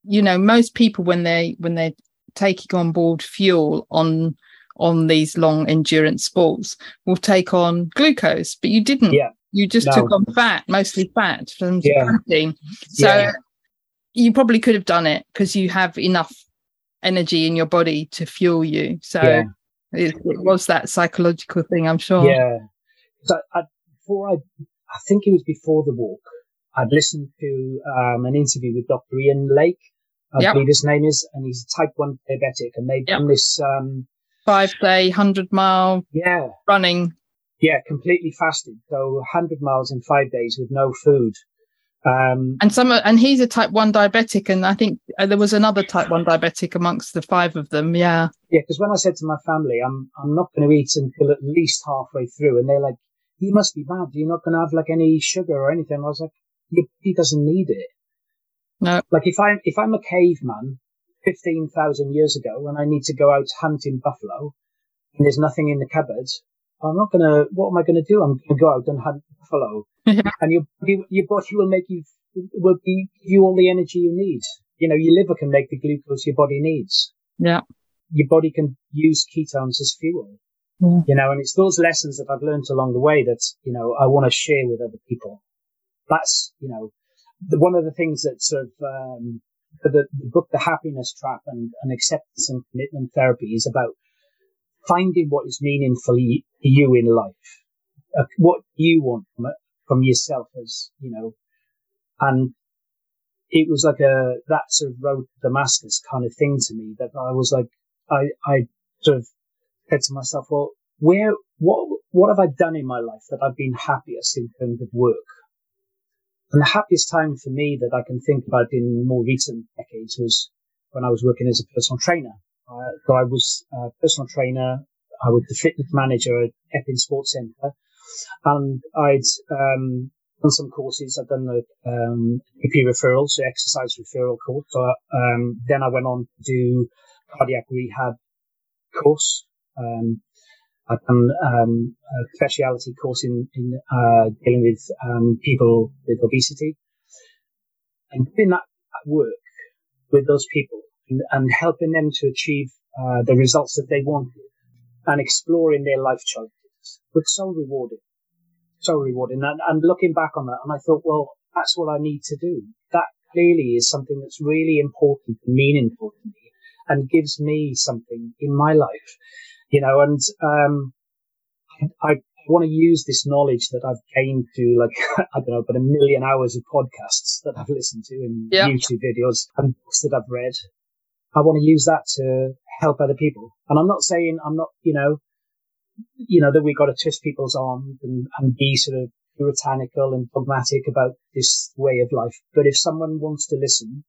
you know, most people when they when they're taking on board fuel on on these long endurance sports will take on glucose, but you didn't. Yeah. You just No. took on fat, mostly fat from Yeah. protein. So Yeah. you probably could have done it because you have enough energy in your body to fuel you. So Yeah. it, it was that psychological thing, I'm sure. Yeah. So I, before I, I think it was before the walk, I'd listened to um, an interview with Dr. Ian Lake, I Yep. believe his name is, and he's a type 1 diabetic, and they've Yep. done this, um, Five day, 100 mile yeah, running. yeah, completely fasted. So 100 miles in five days with no food. Um, And some, and he's a type 1 diabetic. And I think uh, there was another type 1 diabetic amongst the five of them. Yeah. yeah, because when I said to my family, I'm, I'm not going to eat until at least halfway through, and they're like, you must be mad. You're not going to have like any sugar or anything. I was like, body doesn't need it. No. Like if I'm if I'm a caveman, fifteen thousand years ago, and I need to go out hunting buffalo, and there's nothing in the cupboard, I'm not gonna. What am I gonna do? I'm gonna go out and hunt buffalo, and your your body will make you will be, give you all the energy you need. You know, your liver can make the glucose your body needs. Yeah. Your body can use ketones as fuel. Yeah. You know, and it's those lessons that I've learned along the way that you know I want to share with other people. That's you know the, one of the things that sort of um, the, the book, The Happiness Trap, and, and acceptance and commitment therapy is about finding what is meaningful to you in life, uh, what you want from from yourself, as you know, and it was like a that sort of road to Damascus kind of thing to me that I was like, I I sort of said to myself, well, where what what have I done in my life that I've been happiest in terms of work? And the happiest time for me that I can think about in more recent decades was when I was working as a personal trainer. Uh, so I was a personal trainer. I was the fitness manager at Epping Sports Centre, and I'd um, done some courses. I'd done the um, GP referral, so exercise referral course. So um, then I went on to do cardiac rehab course. Um, I've done um, a speciality course in, in uh, dealing with um, people with obesity. And doing that work with those people and, and helping them to achieve uh, the results that they wanted and exploring their life choices was so rewarding. So rewarding. And, and looking back on that, and I thought, well, that's what I need to do. That clearly is something that's really important and meaningful to me and gives me something in my life you know, and um, I, I want to use this knowledge that I've gained through, like, I don't know, but a million hours of podcasts that I've listened to and Yeah. YouTube videos and books that I've read. I want to use that to help other people. And I'm not saying I'm not, you know, you know, that we've got to twist people's arms and, and be sort of puritanical and dogmatic about this way of life. But if someone wants to listen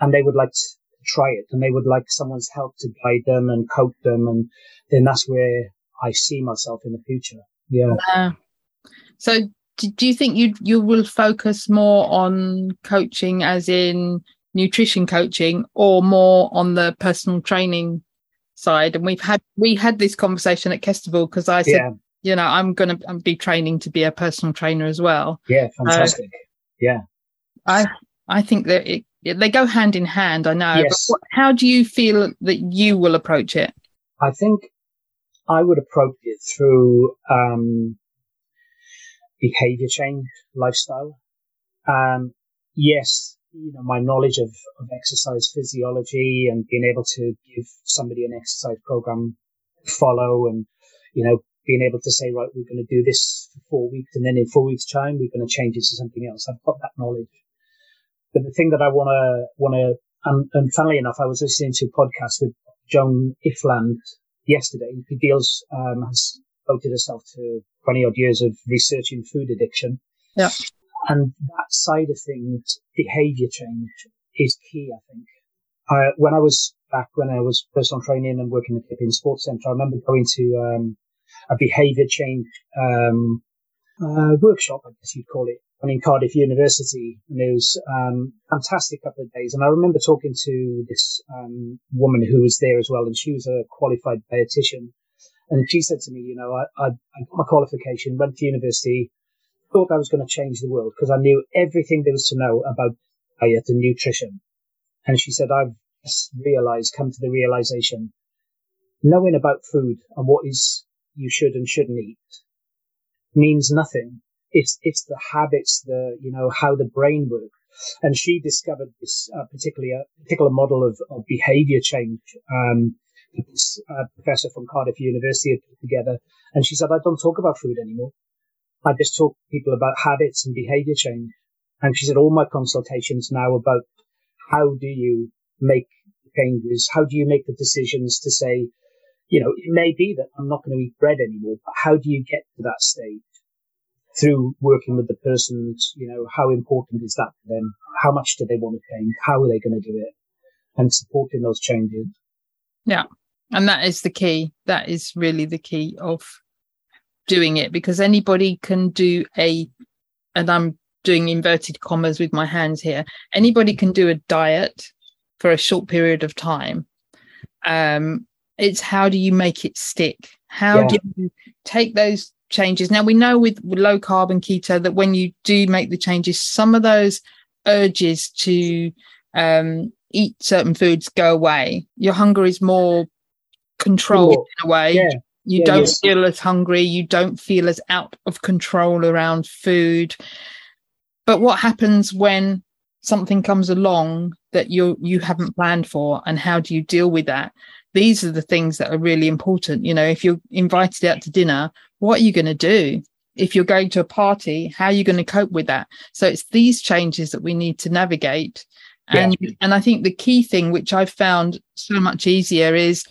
and they would like to try it and they would like someone's help to guide them and coach them and then that's where I see myself in the future. Yeah. Uh, so do, you think you you will focus more on coaching as in nutrition coaching or more on the personal training side and we've had we had this conversation at Kestable because I said Yeah. you know I'm going to be training to be a personal trainer as well Yeah. Fantastic. yeah. I I think that it they go hand in hand. I know. Yes. But what, how do you feel that you will approach it? I think I would approach it through um, behavior change, lifestyle. Um, yes, you know, my knowledge of, of exercise physiology and being able to give somebody an exercise program to follow and, you know, being able to say, right, we're going to do this for four weeks and then in four weeks time, we're going to change it to something else. I've got that knowledge. But the thing that I want to, want to, and, and funnily enough, I was listening to a podcast with Joan Ifland yesterday, who deals, um, has devoted herself to 20 odd years of researching food addiction. Yeah. And that side of things, behavior change is key, I think. Uh, when I was back when I was personal training and working at Epping Sports Centre, I remember going to, um, a behavior change, um, uh, workshop, I guess you'd call it, in Cardiff University. And it was, um, fantastic couple of days. And I remember talking to this, um, woman who was there as well. And she was a qualified dietitian. And she said to me, you know, I, I, I got my qualification, went to university, thought I was going to change the world because I knew everything there was to know about diet and nutrition. And she said, I've realized, come to the realization, knowing about food and what is you should and shouldn't eat means nothing. It's, it's the habits, the, you know, how the brain works. And she discovered this uh, particularly a particular model of, of behavior change. Um, this uh, professor from Cardiff University had put together. And she said, I don't talk about food anymore. I just talk to people about habits and behavior change. And she said, all my consultations now about how do you make changes? How do you make the decisions to say, you know, it may be that I'm not going to eat bread anymore, but how do you get to that stage? Through working with the persons, you know, how important is that to them? How much do they want to change? How are they going to do it? And supporting those changes. Yeah. And that is the key. That is really the key of doing it because anybody can do a, and I'm doing inverted commas with my hands here, anybody can do a diet for a short period of time. Um, it's how do you make it stick? How yeah. do you take those changes? Now we know with, with low carb and keto that when you do make the changes, some of those urges to um, eat certain foods go away. Your hunger is more controlled cool. in a way. Yeah. You yeah, don't feel as hungry. You don't feel as out of control around food. But what happens when something comes along that you you haven't planned for, and how do you deal with that? These are the things that are really important. You know, if you're invited out to dinner, what are you going to do? If you're going to a party, how are you going to cope with that? So it's these changes that we need to navigate. And and I think the key thing, which I've found so much easier, is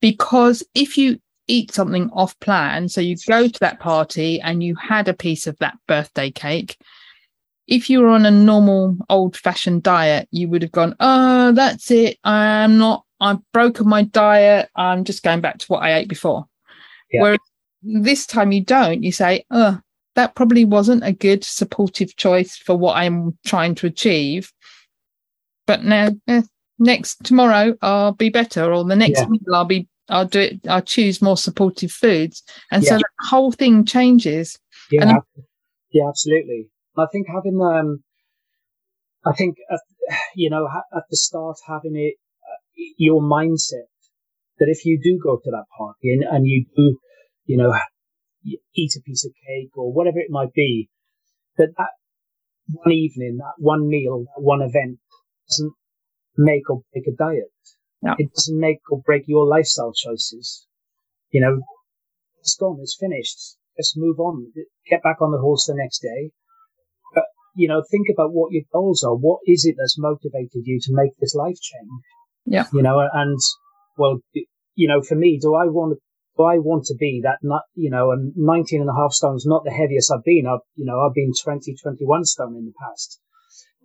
because if you eat something off plan. So you go to that party and you had a piece of that birthday cake. If you were on a normal old fashioned diet, you would have gone, Oh, that's it. I'm not, I've broken my diet. I'm just going back to what I ate before. Yeah. Whereas this time you don't, you say, Oh, that probably wasn't a good supportive choice for what I'm trying to achieve. But now, eh, next tomorrow, I'll be better, or the next yeah. meal, I'll be I'll do it. I'll choose more supportive foods, and yeah. so the whole thing changes. Yeah, and, yeah, absolutely. I think having um, I think uh, you know at the start having it your mindset that if you do go to that party and, and you do you know eat a piece of cake or whatever it might be, that that one evening, that one meal, that one event doesn't make or break a diet. No. It doesn't make or break your lifestyle choices. You know, it's gone. It's finished. Let's move on. Get back on the horse the next day. But, you know, think about what your goals are. What is it that's motivated you to make this life change? Yeah. You know, and well, you know, for me, do I want to, do I want to be that not, you know, and 19 and a half stones, not the heaviest I've been. I've, you know, I've been 20, 21 stone in the past.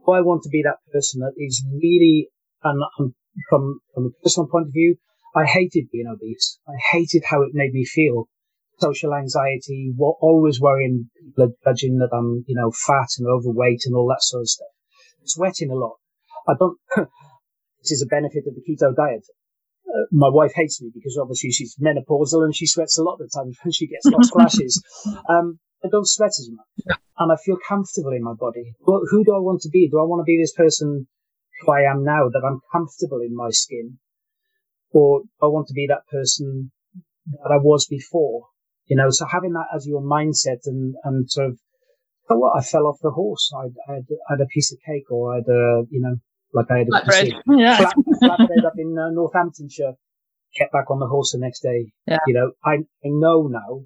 Do I want to be that person that is really, and I'm from from a personal point of view, I hated being obese. I hated how it made me feel. Social anxiety, always worrying judging that I'm, you know, fat and overweight and all that sort of stuff. Sweating a lot. I don't. this is a benefit of the keto diet. Uh, my wife hates me because obviously she's menopausal and she sweats a lot of the time when she gets lots of flashes. Um, I don't sweat as much, and I feel comfortable in my body. But who do I want to be? Do I want to be this person who I am now, that I'm comfortable in my skin, or I want to be that person that I was before. You know, so having that as your mindset and, and sort of, oh, what, I fell off the horse. I, I, had, I had a piece of cake or I had a, you know, like I had a piece of yeah. flat, flat bread up in uh, Northamptonshire, kept back on the horse the next day. Yeah. You know, I, I know now,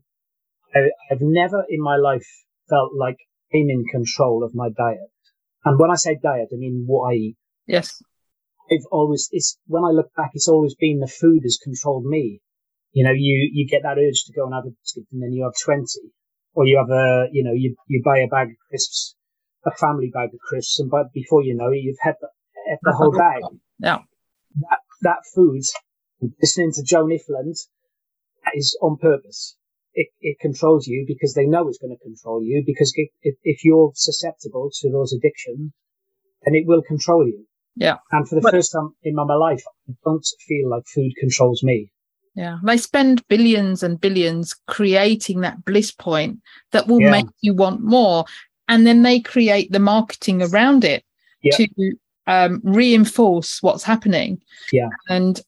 I, I've never in my life felt like I'm in control of my diet. And when I say diet, I mean what I eat. Yes. I've always, it's, when I look back, it's always been the food has controlled me. You know, you, you get that urge to go and have a biscuit and then you have 20 or you have a, you know, you, you buy a bag of crisps, a family bag of crisps and but before you know it, you've had the, had the whole bag. Yeah. That, that food, listening to Joan Ifland, that is on purpose. It, it controls you because they know it's going to control you because it, if you're susceptible to those addictions, then it will control you. Yeah. And for the but, first time in my life, I don't feel like food controls me. Yeah. They spend billions and billions creating that bliss point that will yeah. make you want more. And then they create the marketing around it yeah. to um, reinforce what's happening. Yeah. And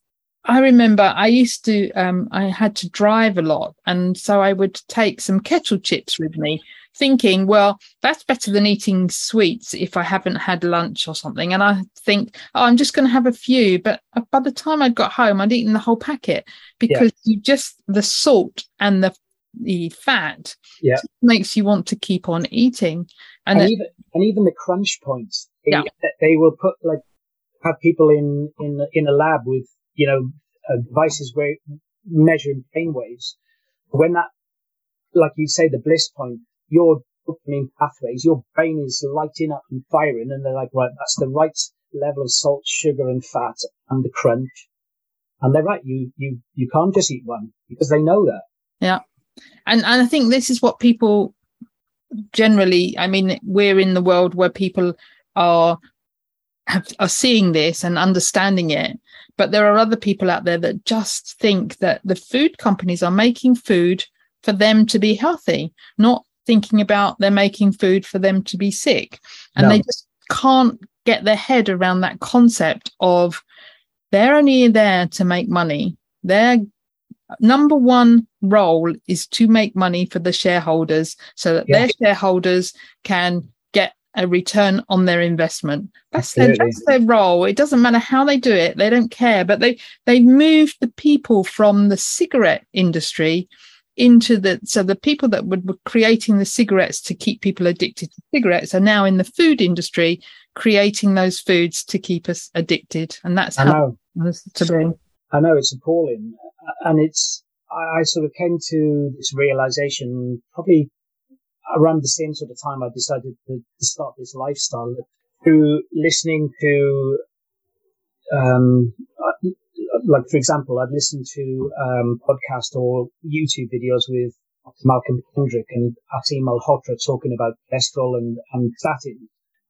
I remember I used to, um, I had to drive a lot. And so I would take some kettle chips with me, thinking, well, that's better than eating sweets if I haven't had lunch or something. And I think, oh, I'm just going to have a few. But by the time I'd got home, I'd eaten the whole packet because yeah. you just, the salt and the the fat yeah. makes you want to keep on eating. And, and, it, even, and even the crunch points, they, yeah. they will put like, have people in, in, in a lab with you know, uh, devices where measuring pain waves. When that, like you say, the bliss point, your dopamine pathways, your brain is lighting up and firing, and they're like, right, that's the right level of salt, sugar, and fat, and the crunch. And they're right. You you you can't just eat one because they know that. Yeah, and and I think this is what people generally. I mean, we're in the world where people are have, are seeing this and understanding it but there are other people out there that just think that the food companies are making food for them to be healthy, not thinking about they're making food for them to be sick. And no. they just can't get their head around that concept of they're only there to make money. Their number one role is to make money for the shareholders so that their shareholders can get a return on their investment. That's their, that's their role. It doesn't matter how they do it; they don't care. But they they've moved the people from the cigarette industry into the so the people that were, were creating the cigarettes to keep people addicted to cigarettes are now in the food industry creating those foods to keep us addicted, and that's I how it's to be. I know it's appalling, and it's I, sort of came to this realization probably around the same sort of time I decided to, start this lifestyle through listening to, um, like for example, I'd listen to um, podcast or YouTube videos with Malcolm Kendrick and Aseem Malhotra talking about cholesterol and, and statin.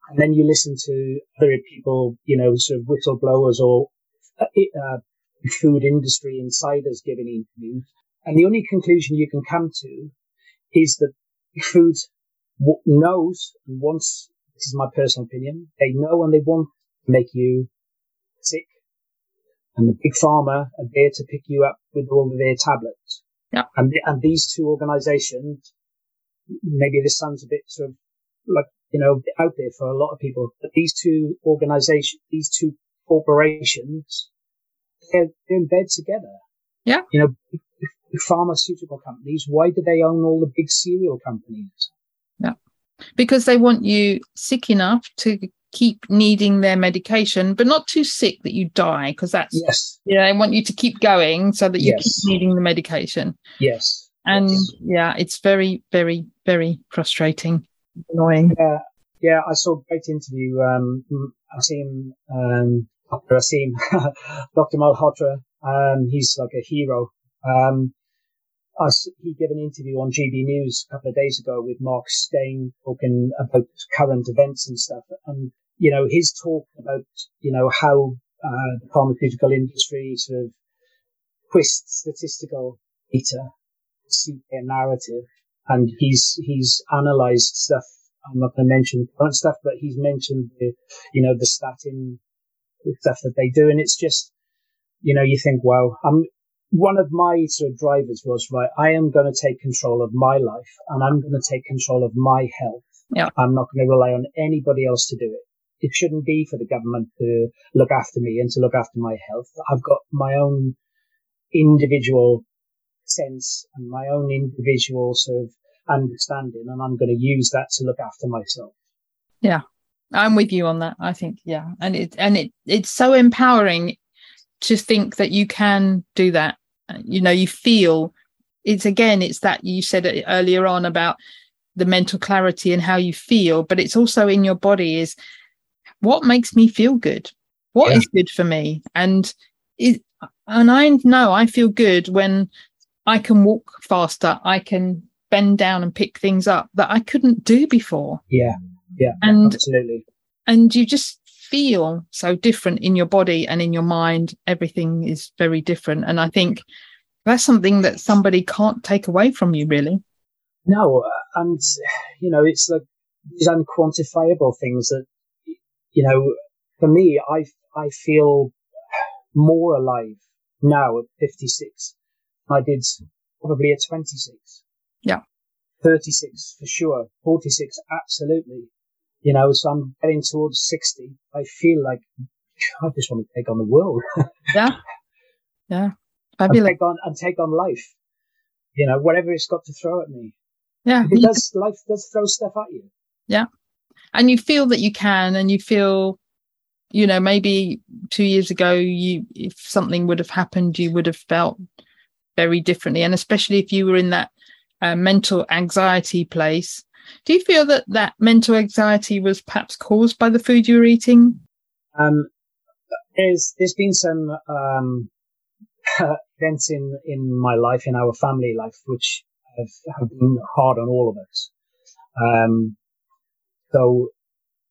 And then you listen to other people, you know, sort of whistleblowers or uh, uh food industry insiders giving interviews. And the only conclusion you can come to is that food knows and wants, this is my personal opinion, they know and they want to make you sick. And the big pharma are there to pick you up with all of their tablets. Yeah. And, and these two organizations, maybe this sounds a bit sort of like, you know, out there for a lot of people, but these two organizations, these two corporations, they're, they're in bed together. Yeah. You know, pharmaceutical companies, why do they own all the big cereal companies? Yeah. Because they want you sick enough to keep needing their medication, but not too sick that you die, because that's yes. Yeah, you know, they want you to keep going so that you yes. keep needing the medication. Yes. And yes. yeah, it's very, very, very frustrating, annoying. Yeah, yeah. I saw a great interview. Um, Aseem, um, Dr. Aseem, Dr. Malhotra. Um, he's like a hero. Um, us, he gave an interview on GB News a couple of days ago with Mark Steyn talking about current events and stuff. And, you know, his talk about, you know, how, uh, the pharmaceutical industry sort of twists statistical data to suit their narrative. And he's, he's analyzed stuff. I'm not going to mention current stuff, but he's mentioned the, you know, the statin stuff that they do. And it's just, you know, you think, wow, I'm, one of my sort of drivers was, right, I am going to take control of my life and I'm going to take control of my health. Yeah. I'm not going to rely on anybody else to do it. It shouldn't be for the government to look after me and to look after my health. I've got my own individual sense and my own individual sort of understanding and I'm going to use that to look after myself. Yeah. I'm with you on that. I think, yeah. And it, and it, it's so empowering to think that you can do that. You know, you feel it's again, it's that you said earlier on about the mental clarity and how you feel, but it's also in your body is what makes me feel good? What yeah. is good for me? And it, and I know I feel good when I can walk faster. I can bend down and pick things up that I couldn't do before. Yeah. Yeah. And absolutely. And you just feel so different in your body and in your mind. Everything is very different. And I think that's something that somebody can't take away from you, really. No. Uh, and, you know, it's like these unquantifiable things that, you know, for me, I, I feel more alive now at 56 I did probably at 26. Yeah. 36 for sure. 46, absolutely. You know, so I'm getting towards 60. I feel like I just want to take on the world. yeah. Yeah. And take on, and take on life. You know, whatever it's got to throw at me. Yeah. It does, life does throw stuff at you. Yeah. And you feel that you can and you feel, you know, maybe two years ago, you, if something would have happened, you would have felt very differently. And especially if you were in that uh, mental anxiety place, do you feel that that mental anxiety was perhaps caused by the food you were eating? Um, there's there's been some um, events in in my life, in our family life, which have, have been hard on all of us. Um, so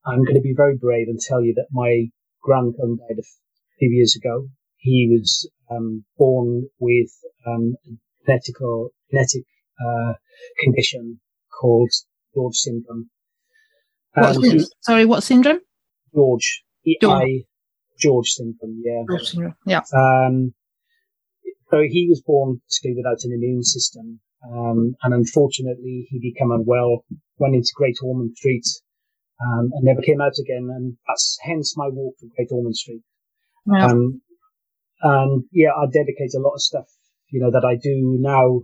I'm going to be very brave and tell you that my grandson died a few years ago. He was um, born with um, a genetical, genetic uh, condition called George syndrome. What, he, sorry, what syndrome? George. George. George syndrome, yeah. George syndrome, yeah. Um, so he was born basically without an immune system. Um, and unfortunately, he became unwell, went into Great Ormond Street, um, and never came out again. And that's hence my walk to Great Ormond Street. Um, and yeah, I dedicate a lot of stuff, you know, that I do now.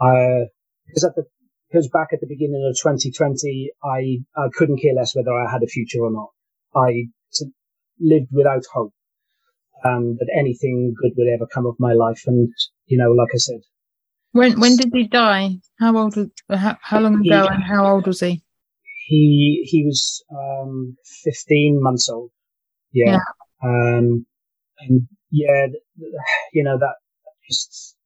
Uh, because at the because back at the beginning of 2020, I, I couldn't care less whether I had a future or not. I lived without hope, um, that anything good would ever come of my life. And, you know, like I said. When, when did he die? How old, was, how, how long ago he, and how old was he? He, he was, um, 15 months old. Yeah. yeah. Um, and yeah, you know, that just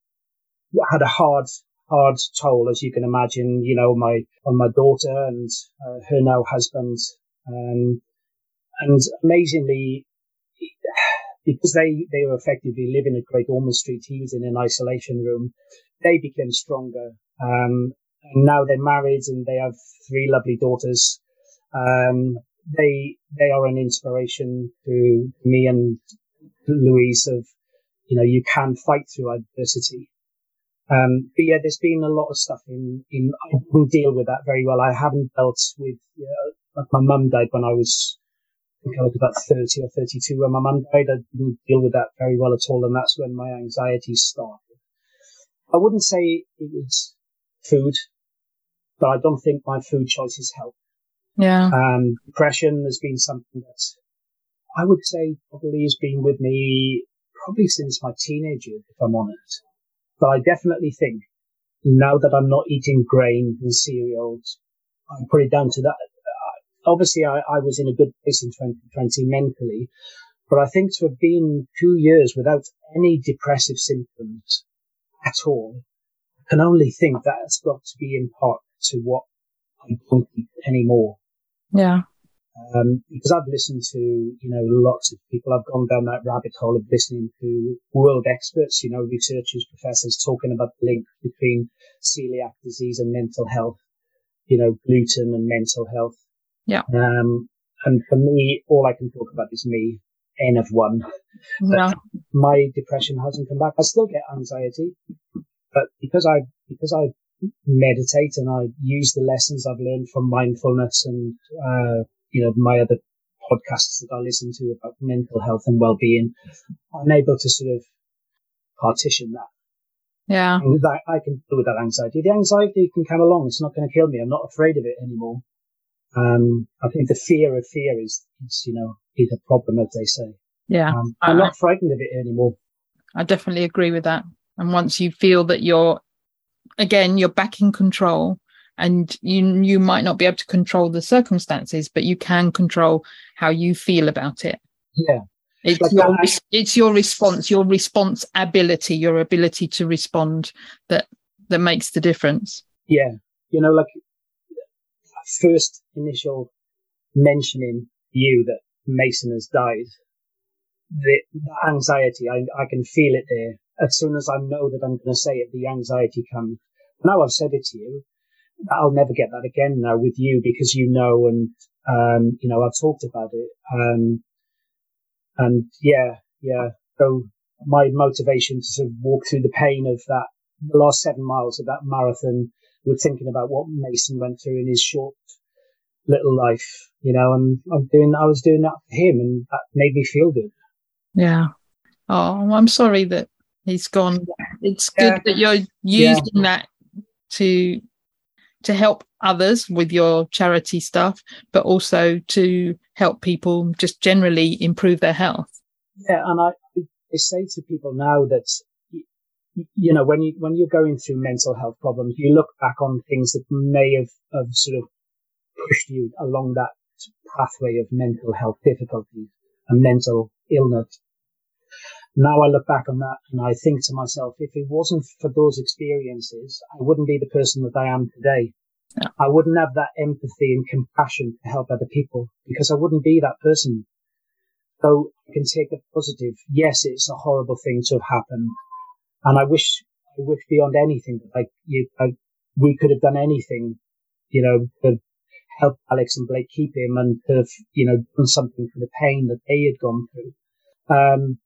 had a hard hard toll, as you can imagine, you know, my, on my daughter and uh, her now husband. Um, and amazingly, because they, they were effectively living at Great Ormond Street, he was in an isolation room. They became stronger. Um, and now they're married and they have three lovely daughters. Um, they, they are an inspiration to me and Louise of, you know, you can fight through adversity. Um, but yeah, there's been a lot of stuff in, in, I didn't deal with that very well. I haven't dealt with, you know, like my mum died when I was, I think I was about 30 or 32 when my mum died. I didn't deal with that very well at all. And that's when my anxiety started. I wouldn't say it was food, but I don't think my food choices helped. Yeah. Um, depression has been something that I would say probably has been with me probably since my teenage years, if I'm honest. But I definitely think now that I'm not eating grain and cereals, I put it down to that. Uh, obviously, I, I was in a good place in 2020 mentally, but I think to have been two years without any depressive symptoms at all, I can only think that's got to be in part to what I don't eat anymore. Yeah. Um, because I've listened to, you know, lots of people. I've gone down that rabbit hole of listening to world experts, you know, researchers, professors talking about the link between celiac disease and mental health, you know, gluten and mental health. Yeah. Um, and for me, all I can talk about is me. N of one. No. My depression hasn't come back. I still get anxiety, but because I because I meditate and I use the lessons I've learned from mindfulness and uh, you know my other podcasts that I listen to about mental health and well-being, I'm able to sort of partition that. Yeah. And that I can deal with that anxiety. The anxiety can come along. It's not going to kill me. I'm not afraid of it anymore. Um, I think the fear of fear is, is you know, is a problem, as they say. Yeah. Um, I'm not frightened of it anymore. I definitely agree with that. And once you feel that you're, again, you're back in control and you, you might not be able to control the circumstances, but you can control how you feel about it. Yeah. It's Like your, res- it's your response, your response ability, your ability to respond that, that makes the difference. Yeah. You know, like first initial mentioning you that Mason has died, the, the anxiety, I, I can feel it there. As soon as I know that I'm going to say it, the anxiety comes. Now I've said it to you. I'll never get that again now with you because you know, and, um, you know, I've talked about it. Um, and yeah, yeah. So my motivation to sort of walk through the pain of that, the last seven miles of that marathon, with thinking about what Mason went through in his short little life, you know, and I'm doing, I was doing that for him and that made me feel good. Yeah. Oh, I'm sorry that he's gone. It's good Yeah. that you're Yeah. using that to to help others with your charity stuff, but also to help people just generally improve their health. Yeah, and I, I say to people now that you know when you when you're going through mental health problems, you look back on things that may have, have sort of pushed you along that pathway of mental health difficulties and mental illness. Now I look back on that and I think to myself, if it wasn't for those experiences, I wouldn't be the person that I am today. Yeah. I wouldn't have that empathy and compassion to help other people because I wouldn't be that person. So I can take the positive. Yes, it's a horrible thing to have happened. And I wish, I wish beyond anything that like you, I, we could have done anything, you know, to help Alex and Blake keep him and to have, you know, done something for the pain that they had gone through. Um,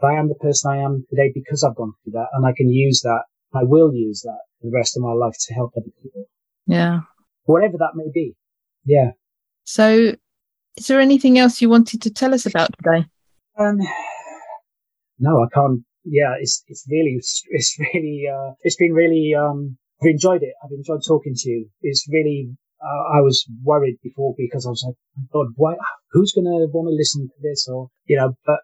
but I am the person I am today because I've gone through that and I can use that. I will use that for the rest of my life to help other people, Yeah. whatever that may be. Yeah. So is there anything else you wanted to tell us about today? Um, no, I can't. Yeah, it's it's really it's really uh, it's been really um I've enjoyed it. I've enjoyed talking to you. It's really uh, I was worried before because I was like, God, why? Who's going to want to listen to this? Or you know, but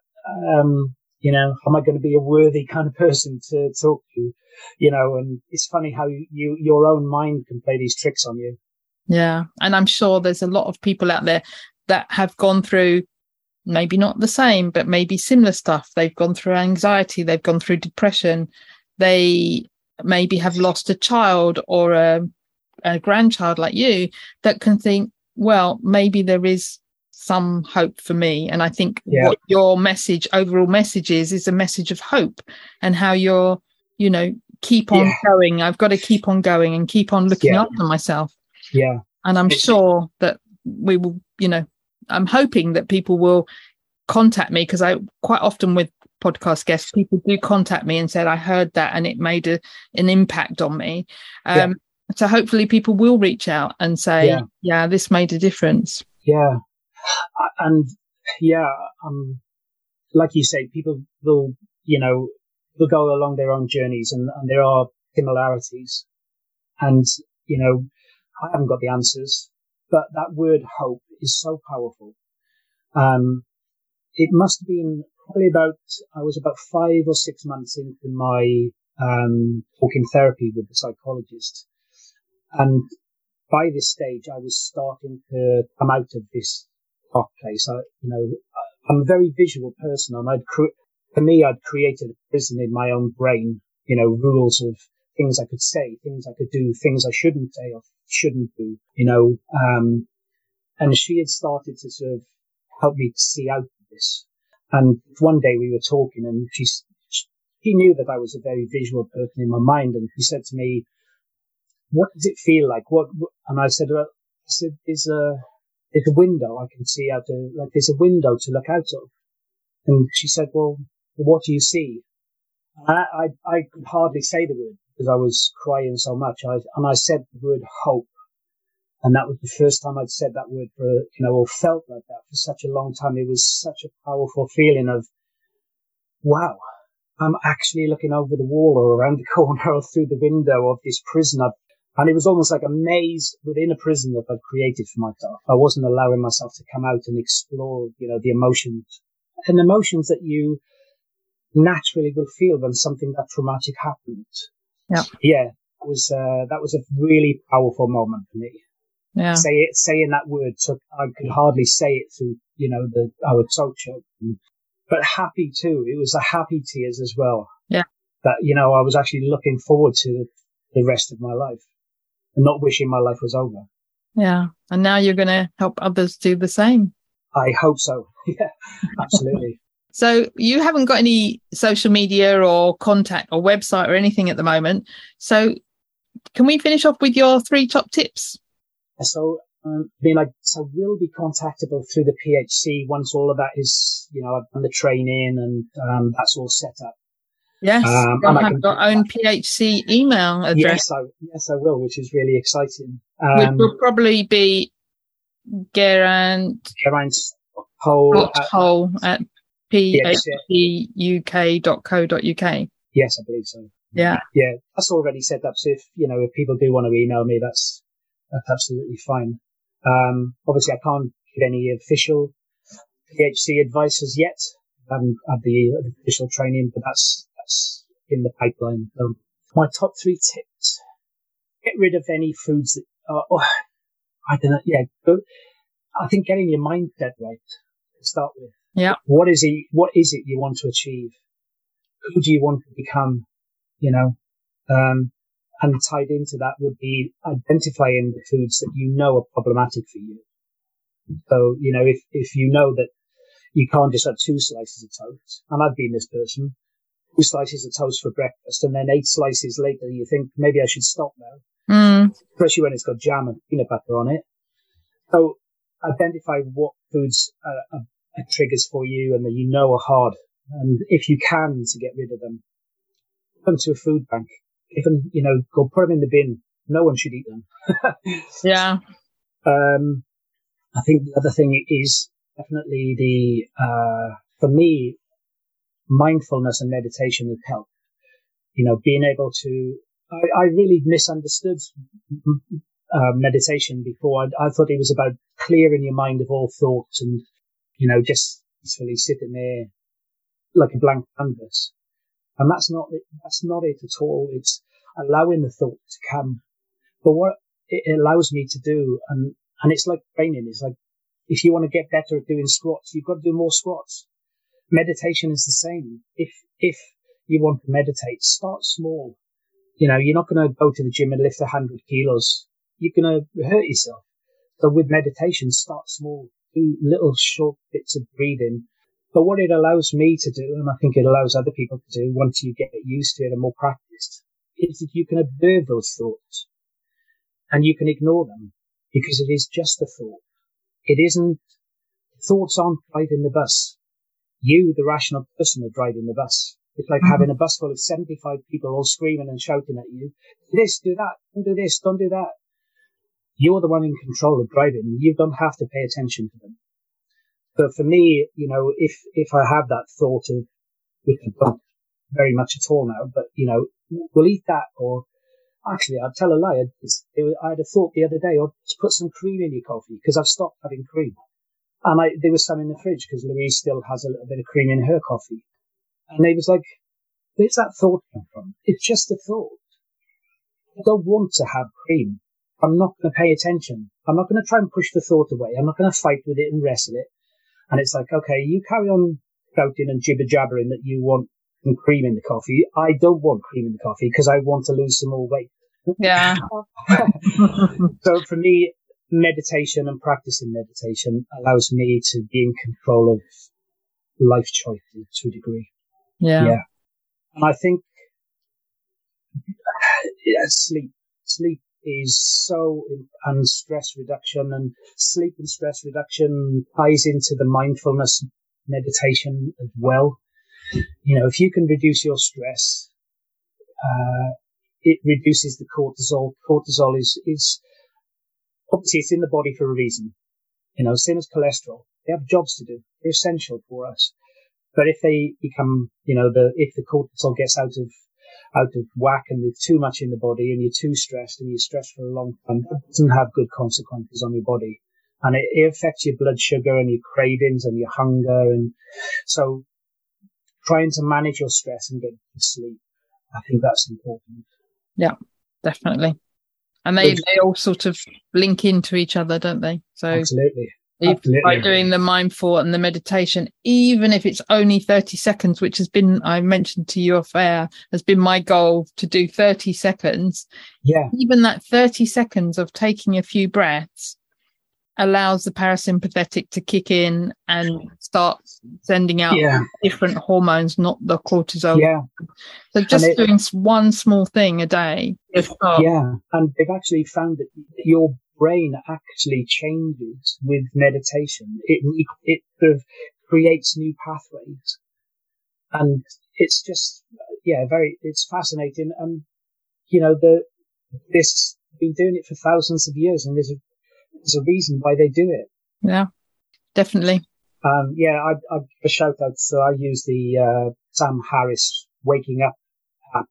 um, you know, am I going to be a worthy kind of person to talk to? You know, and it's funny how you your own mind can play these tricks on you. Yeah. And I'm sure there's a lot of people out there that have gone through maybe not the same, but maybe similar stuff. They've gone through anxiety, they've gone through depression, they maybe have lost a child or a, a grandchild like you that can think, well, maybe there is some hope for me. And I think Yeah. what your message, overall message is, is a message of hope and how you're, you know, keep on Yeah. going. I've got to keep on going and keep on looking Yeah. after myself Yeah, and i'm sure that we will you know i'm hoping that people will contact me because i quite often with podcast guests people do contact me and said i heard that and it made a, an impact on me um Yeah. so hopefully people will reach out and say Yeah. yeah, this made a difference yeah, and yeah, um, like you say, people will, you know, will go along their own journeys, and, and there are similarities, and you know, I haven't got the answers, but that word hope is so powerful. Um, it must have been probably about, I was about five or six months into my, um, talking therapy with the psychologist. And by this stage, I was starting to come out of this dark place. I, you know, I'm a very visual person and I'd, cre- for me, I'd created a prison in my own brain, you know, rules of things I could say, things I could do, things I shouldn't say or shouldn't do, you know, um, and she had started to sort of help me to see out this. And one day we were talking and she, she knew that I was a very visual person in my mind. And she said to me, what does it feel like? What, what and I said, well, I said, there's a, there's a window I can see out of, like there's a window to look out of. And she said, well, what do you see? I, I, I could hardly say the word because I was crying so much. I, and I said the word hope. And that was the first time I'd said that word for, you know, or felt like that for such a long time. It was such a powerful feeling of, wow, I'm actually looking over the wall or around the corner or through the window of this prison. I've, and it was almost like a maze within a prison that I'd created for myself. I wasn't allowing myself to come out and explore, you know, the emotions and emotions that you naturally will feel when something that traumatic happened. Yeah. Yeah. It was, uh, that was a really powerful moment for me. Yeah. Say it, saying that word took, I could hardly say it through, you know, the, our talk show. But happy too. It was a happy tears as well. Yeah. That, you know, I was actually looking forward to the rest of my life and not wishing my life was over. Yeah. And now you're going to help others do the same. I hope so. yeah, absolutely. So you haven't got any social media or contact or website or anything at the moment. So can we finish off with your three top tips? So, um, I mean, like, so we'll be contactable through the PHC once all of that is, you know, I've done the training and um, that's all set up. Yes, Um, you'll I have your own PHC email address, Yes, I yes I will, which is really exciting. which Um, will probably be Geraint around whole. uh, hole at phcuk.co.uk. yes, I believe so. Yeah. Yeah, that's already set up. So if you know if people do want to email me, that's that's absolutely fine. Um, obviously, I can't give any official PHC advice as yet. I haven't had the official training, but that's that's in the pipeline. So my top three tips: get rid of any foods that are. Oh, I don't know. Yeah, go, I think getting your mindset right to start with. Yeah. What is it? What is it you want to achieve? Who do you want to become? You know, um, and tied into that would be identifying the foods that you know are problematic for you. So, you know, if, if you know that you can't just have two slices of toast, and I've been this person, two slices of toast for breakfast, and then eight slices later, you think maybe I should stop now, Mm, especially when it's got jam and peanut butter on it. So, identify what foods are, are, are triggers for you and that you know are hard, and if you can, to get rid of them, put them to a food bank. Give them, you know, go put them in the bin. No one should eat them. yeah. Um, I think the other thing is definitely the, uh, for me, mindfulness and meditation has helped. You know, being able to, I, I really misunderstood uh, meditation before. I, I thought it was about clearing your mind of all thoughts and, you know, just peacefully sitting there like a blank canvas. And that's not it, that's not it at all. It's allowing the thought to come. But what it allows me to do, and, and it's like training, it's like, if you want to get better at doing squats, you've got to do more squats. Meditation is the same. If, if you want to meditate, start small. You know, you're not going to go to the gym and lift a hundred kilos. You're going to hurt yourself. So with meditation, start small, do little short bits of breathing. But what it allows me to do, and I think it allows other people to do once you get used to it and more practiced, is that you can observe those thoughts and you can ignore them because it is just a thought. It isn't, thoughts aren't driving the bus. You, the rational person, are driving the bus. It's like Mhm. having a bus full of 75 people all screaming and shouting at you. Do this, do that, don't do this, don't do that. You're the one in control of driving. You don't have to pay attention to them. But for me, you know, if, if I have that thought of, which I don't very much at all now, but you know, we'll eat that or actually I'd tell a lie. It was- I had a thought the other day, or just put some cream in your coffee because I've stopped having cream. And I, there was some in the fridge because Louise still has a little bit of cream in her coffee. And they was like, where's that thought come from? It's just a thought. I don't want to have cream. I'm not going to pay attention. I'm not going to try and push the thought away. I'm not going to fight with it and wrestle it. And it's like, okay, you carry on shouting and jibber jabbering that you want some cream in the coffee. I don't want cream in the coffee because I want to lose some more weight. Yeah. So for me, meditation and practicing meditation allows me to be in control of life choices to a degree. yeah. Yeah. And I think yeah, sleep, sleep is so, and stress reduction and sleep and stress reduction ties into the mindfulness meditation as well. You know, if you can reduce your stress, uh, it reduces the cortisol. Cortisol is, is obviously it's in the body for a reason. You know, same as cholesterol. They have jobs to do. They're essential for us. But if they become, you know, the, if the cortisol gets out of, out of whack and there's too much in the body and you're too stressed and you're stressed for a long time, that doesn't have good consequences on your body. And it, it affects your blood sugar and your cravings and your hunger. And so trying to manage your stress and get sleep, I think that's important. Yeah, definitely. And they, they all sort of link into each other, don't they? So absolutely. Absolutely. by doing the mindful and the meditation, even if it's only 30 seconds, which has been, I mentioned to you off air, has been my goal to do 30 seconds. Yeah. Even that 30 seconds of taking a few breaths allows the parasympathetic to kick in and start sending out yeah. different hormones, not the cortisol. Yeah. So just it, doing one small thing a day. Yeah. And they've actually found that your brain actually changes with meditation. It, it sort of creates new pathways. And it's just, yeah, very, it's fascinating. And, you know, the, this, been doing it for thousands of years and there's a there's a reason why they do it. Yeah, definitely. Um, yeah, I, I shout out. So I use the uh, Sam Harris Waking Up app.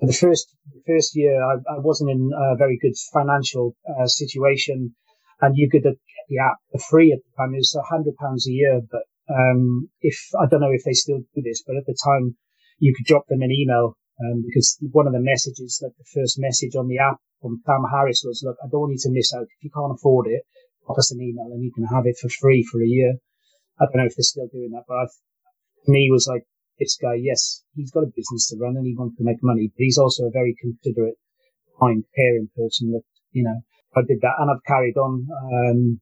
For the first first year, I, I wasn't in a very good financial uh, situation, and you could get the app for free at the time. It was a hundred pounds a year, but um, if I don't know if they still do this, but at the time you could drop them an email um, because one of the messages, like the first message on the app from Sam Harris was, look, I don't want you to miss out. If you can't afford it, pop us an email and you can have it for free for a year. I don't know if they're still doing that, but I, me was like, this guy, yes, he's got a business to run and he wants to make money, but he's also a very considerate, kind, caring person that, you know, I did that and I've carried on, um,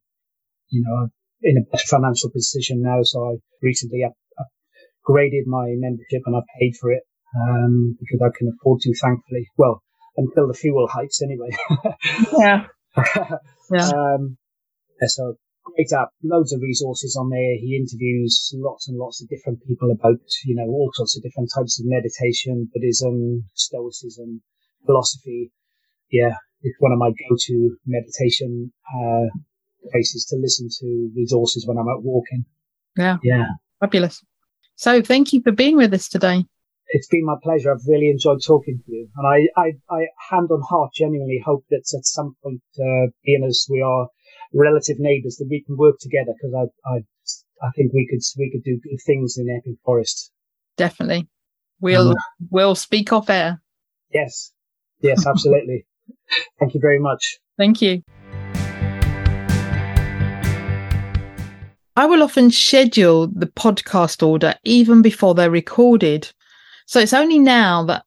you know, in a better financial position now. So I recently upgraded my membership and I've paid for it, um, because I can afford to, thankfully. Well, until the fuel hikes anyway. yeah. yeah. Um, so great app, loads of resources on there. He interviews lots and lots of different people about, you know, all sorts of different types of meditation, Buddhism, Stoicism, philosophy. Yeah, it's one of my go-to meditation uh, places to listen to resources when I'm out walking. Yeah. Yeah. Fabulous. So thank you for being with us today it's been my pleasure. I've really enjoyed talking to you, and I, I, I hand on heart, genuinely hope that at some point, uh, being as we are relative neighbours, that we can work together because I, I, I think we could, we could do good things in Epping Forest. Definitely, we'll, um, we'll speak off air. Yes, yes, absolutely. Thank you very much. Thank you. I will often schedule the podcast order even before they're recorded so it's only now that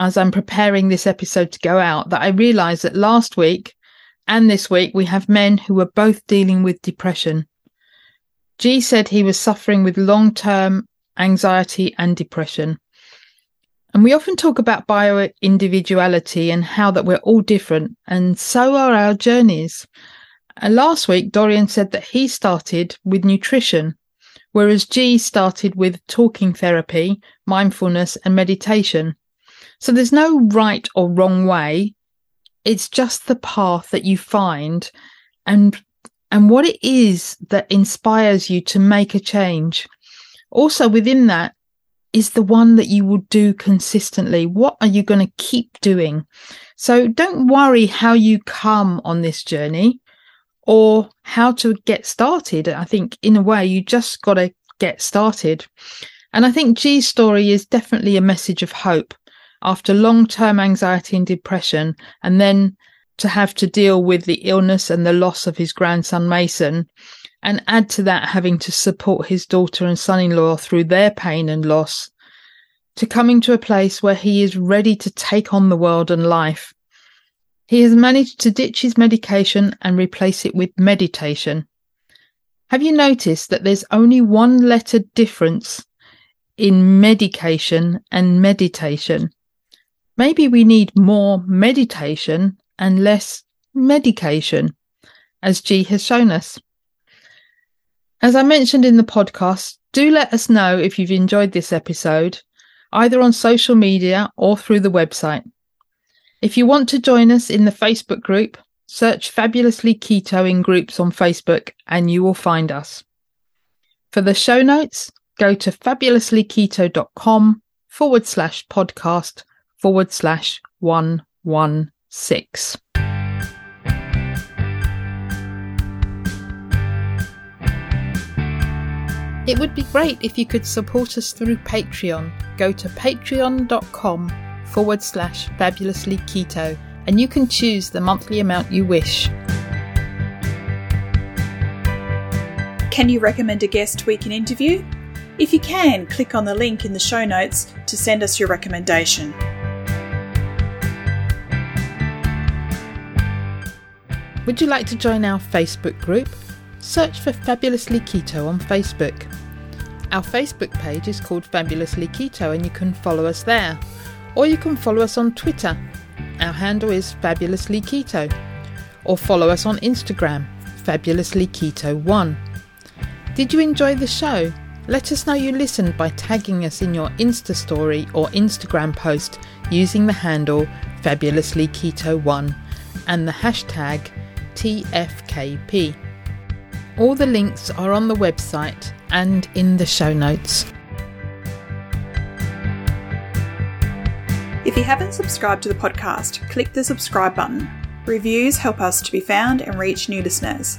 as I'm preparing this episode to go out that I realize that last week and this week we have men who were both dealing with depression. G said he was suffering with long term anxiety and depression. And we often talk about bio individuality and how that we're all different, and so are our journeys. And last week, Dorian said that he started with nutrition whereas G started with talking therapy, mindfulness, and meditation. So there's no right or wrong way. It's just the path that you find and and what it is that inspires you to make a change. Also within that is the one that you will do consistently. What are you going to keep doing? So don't worry how you come on this journey or how to get started. I think in a way you just got to get started. And I think G's story is definitely a message of hope after long term anxiety and depression, and then to have to deal with the illness and the loss of his grandson Mason, and add to that having to support his daughter and son in law through their pain and loss, to coming to a place where he is ready to take on the world and life. He has managed to ditch his medication and replace it with meditation. Have you noticed that there's only one letter difference in medication and meditation? Maybe we need more meditation and less medication, as G has shown us. As I mentioned in the podcast, Do let us know if you've enjoyed this episode, either on social media or through the website. If you want to join us in the Facebook group, search Fabulously Keto in groups on Facebook and you will find us. For the show notes, go to fabulouslyketo.com forward slash podcast forward slash 116. It would be great if you could support us through Patreon. Go to patreon.com forward slash fabulously keto and you can choose the monthly amount you wish. Can you recommend a guest we can interview? If you can, click on the link in the show notes to send us your recommendation. Would you like to join our Facebook group? Search for Fabulously Keto on Facebook. Our Facebook page is called Fabulously Keto and you can follow us there. Or you can follow us on Twitter. Our handle is Fabulously Keto. Or follow us on Instagram, Fabulously Keto 1. Did you enjoy the show? Let us know you listened by tagging us in your Insta story or Instagram post using the handle Fabulously Keto 1 and the hashtag TFKP. All the links are on the website and in the show notes. If you haven't subscribed to the podcast, click the subscribe button. Reviews help us to be found and reach new listeners.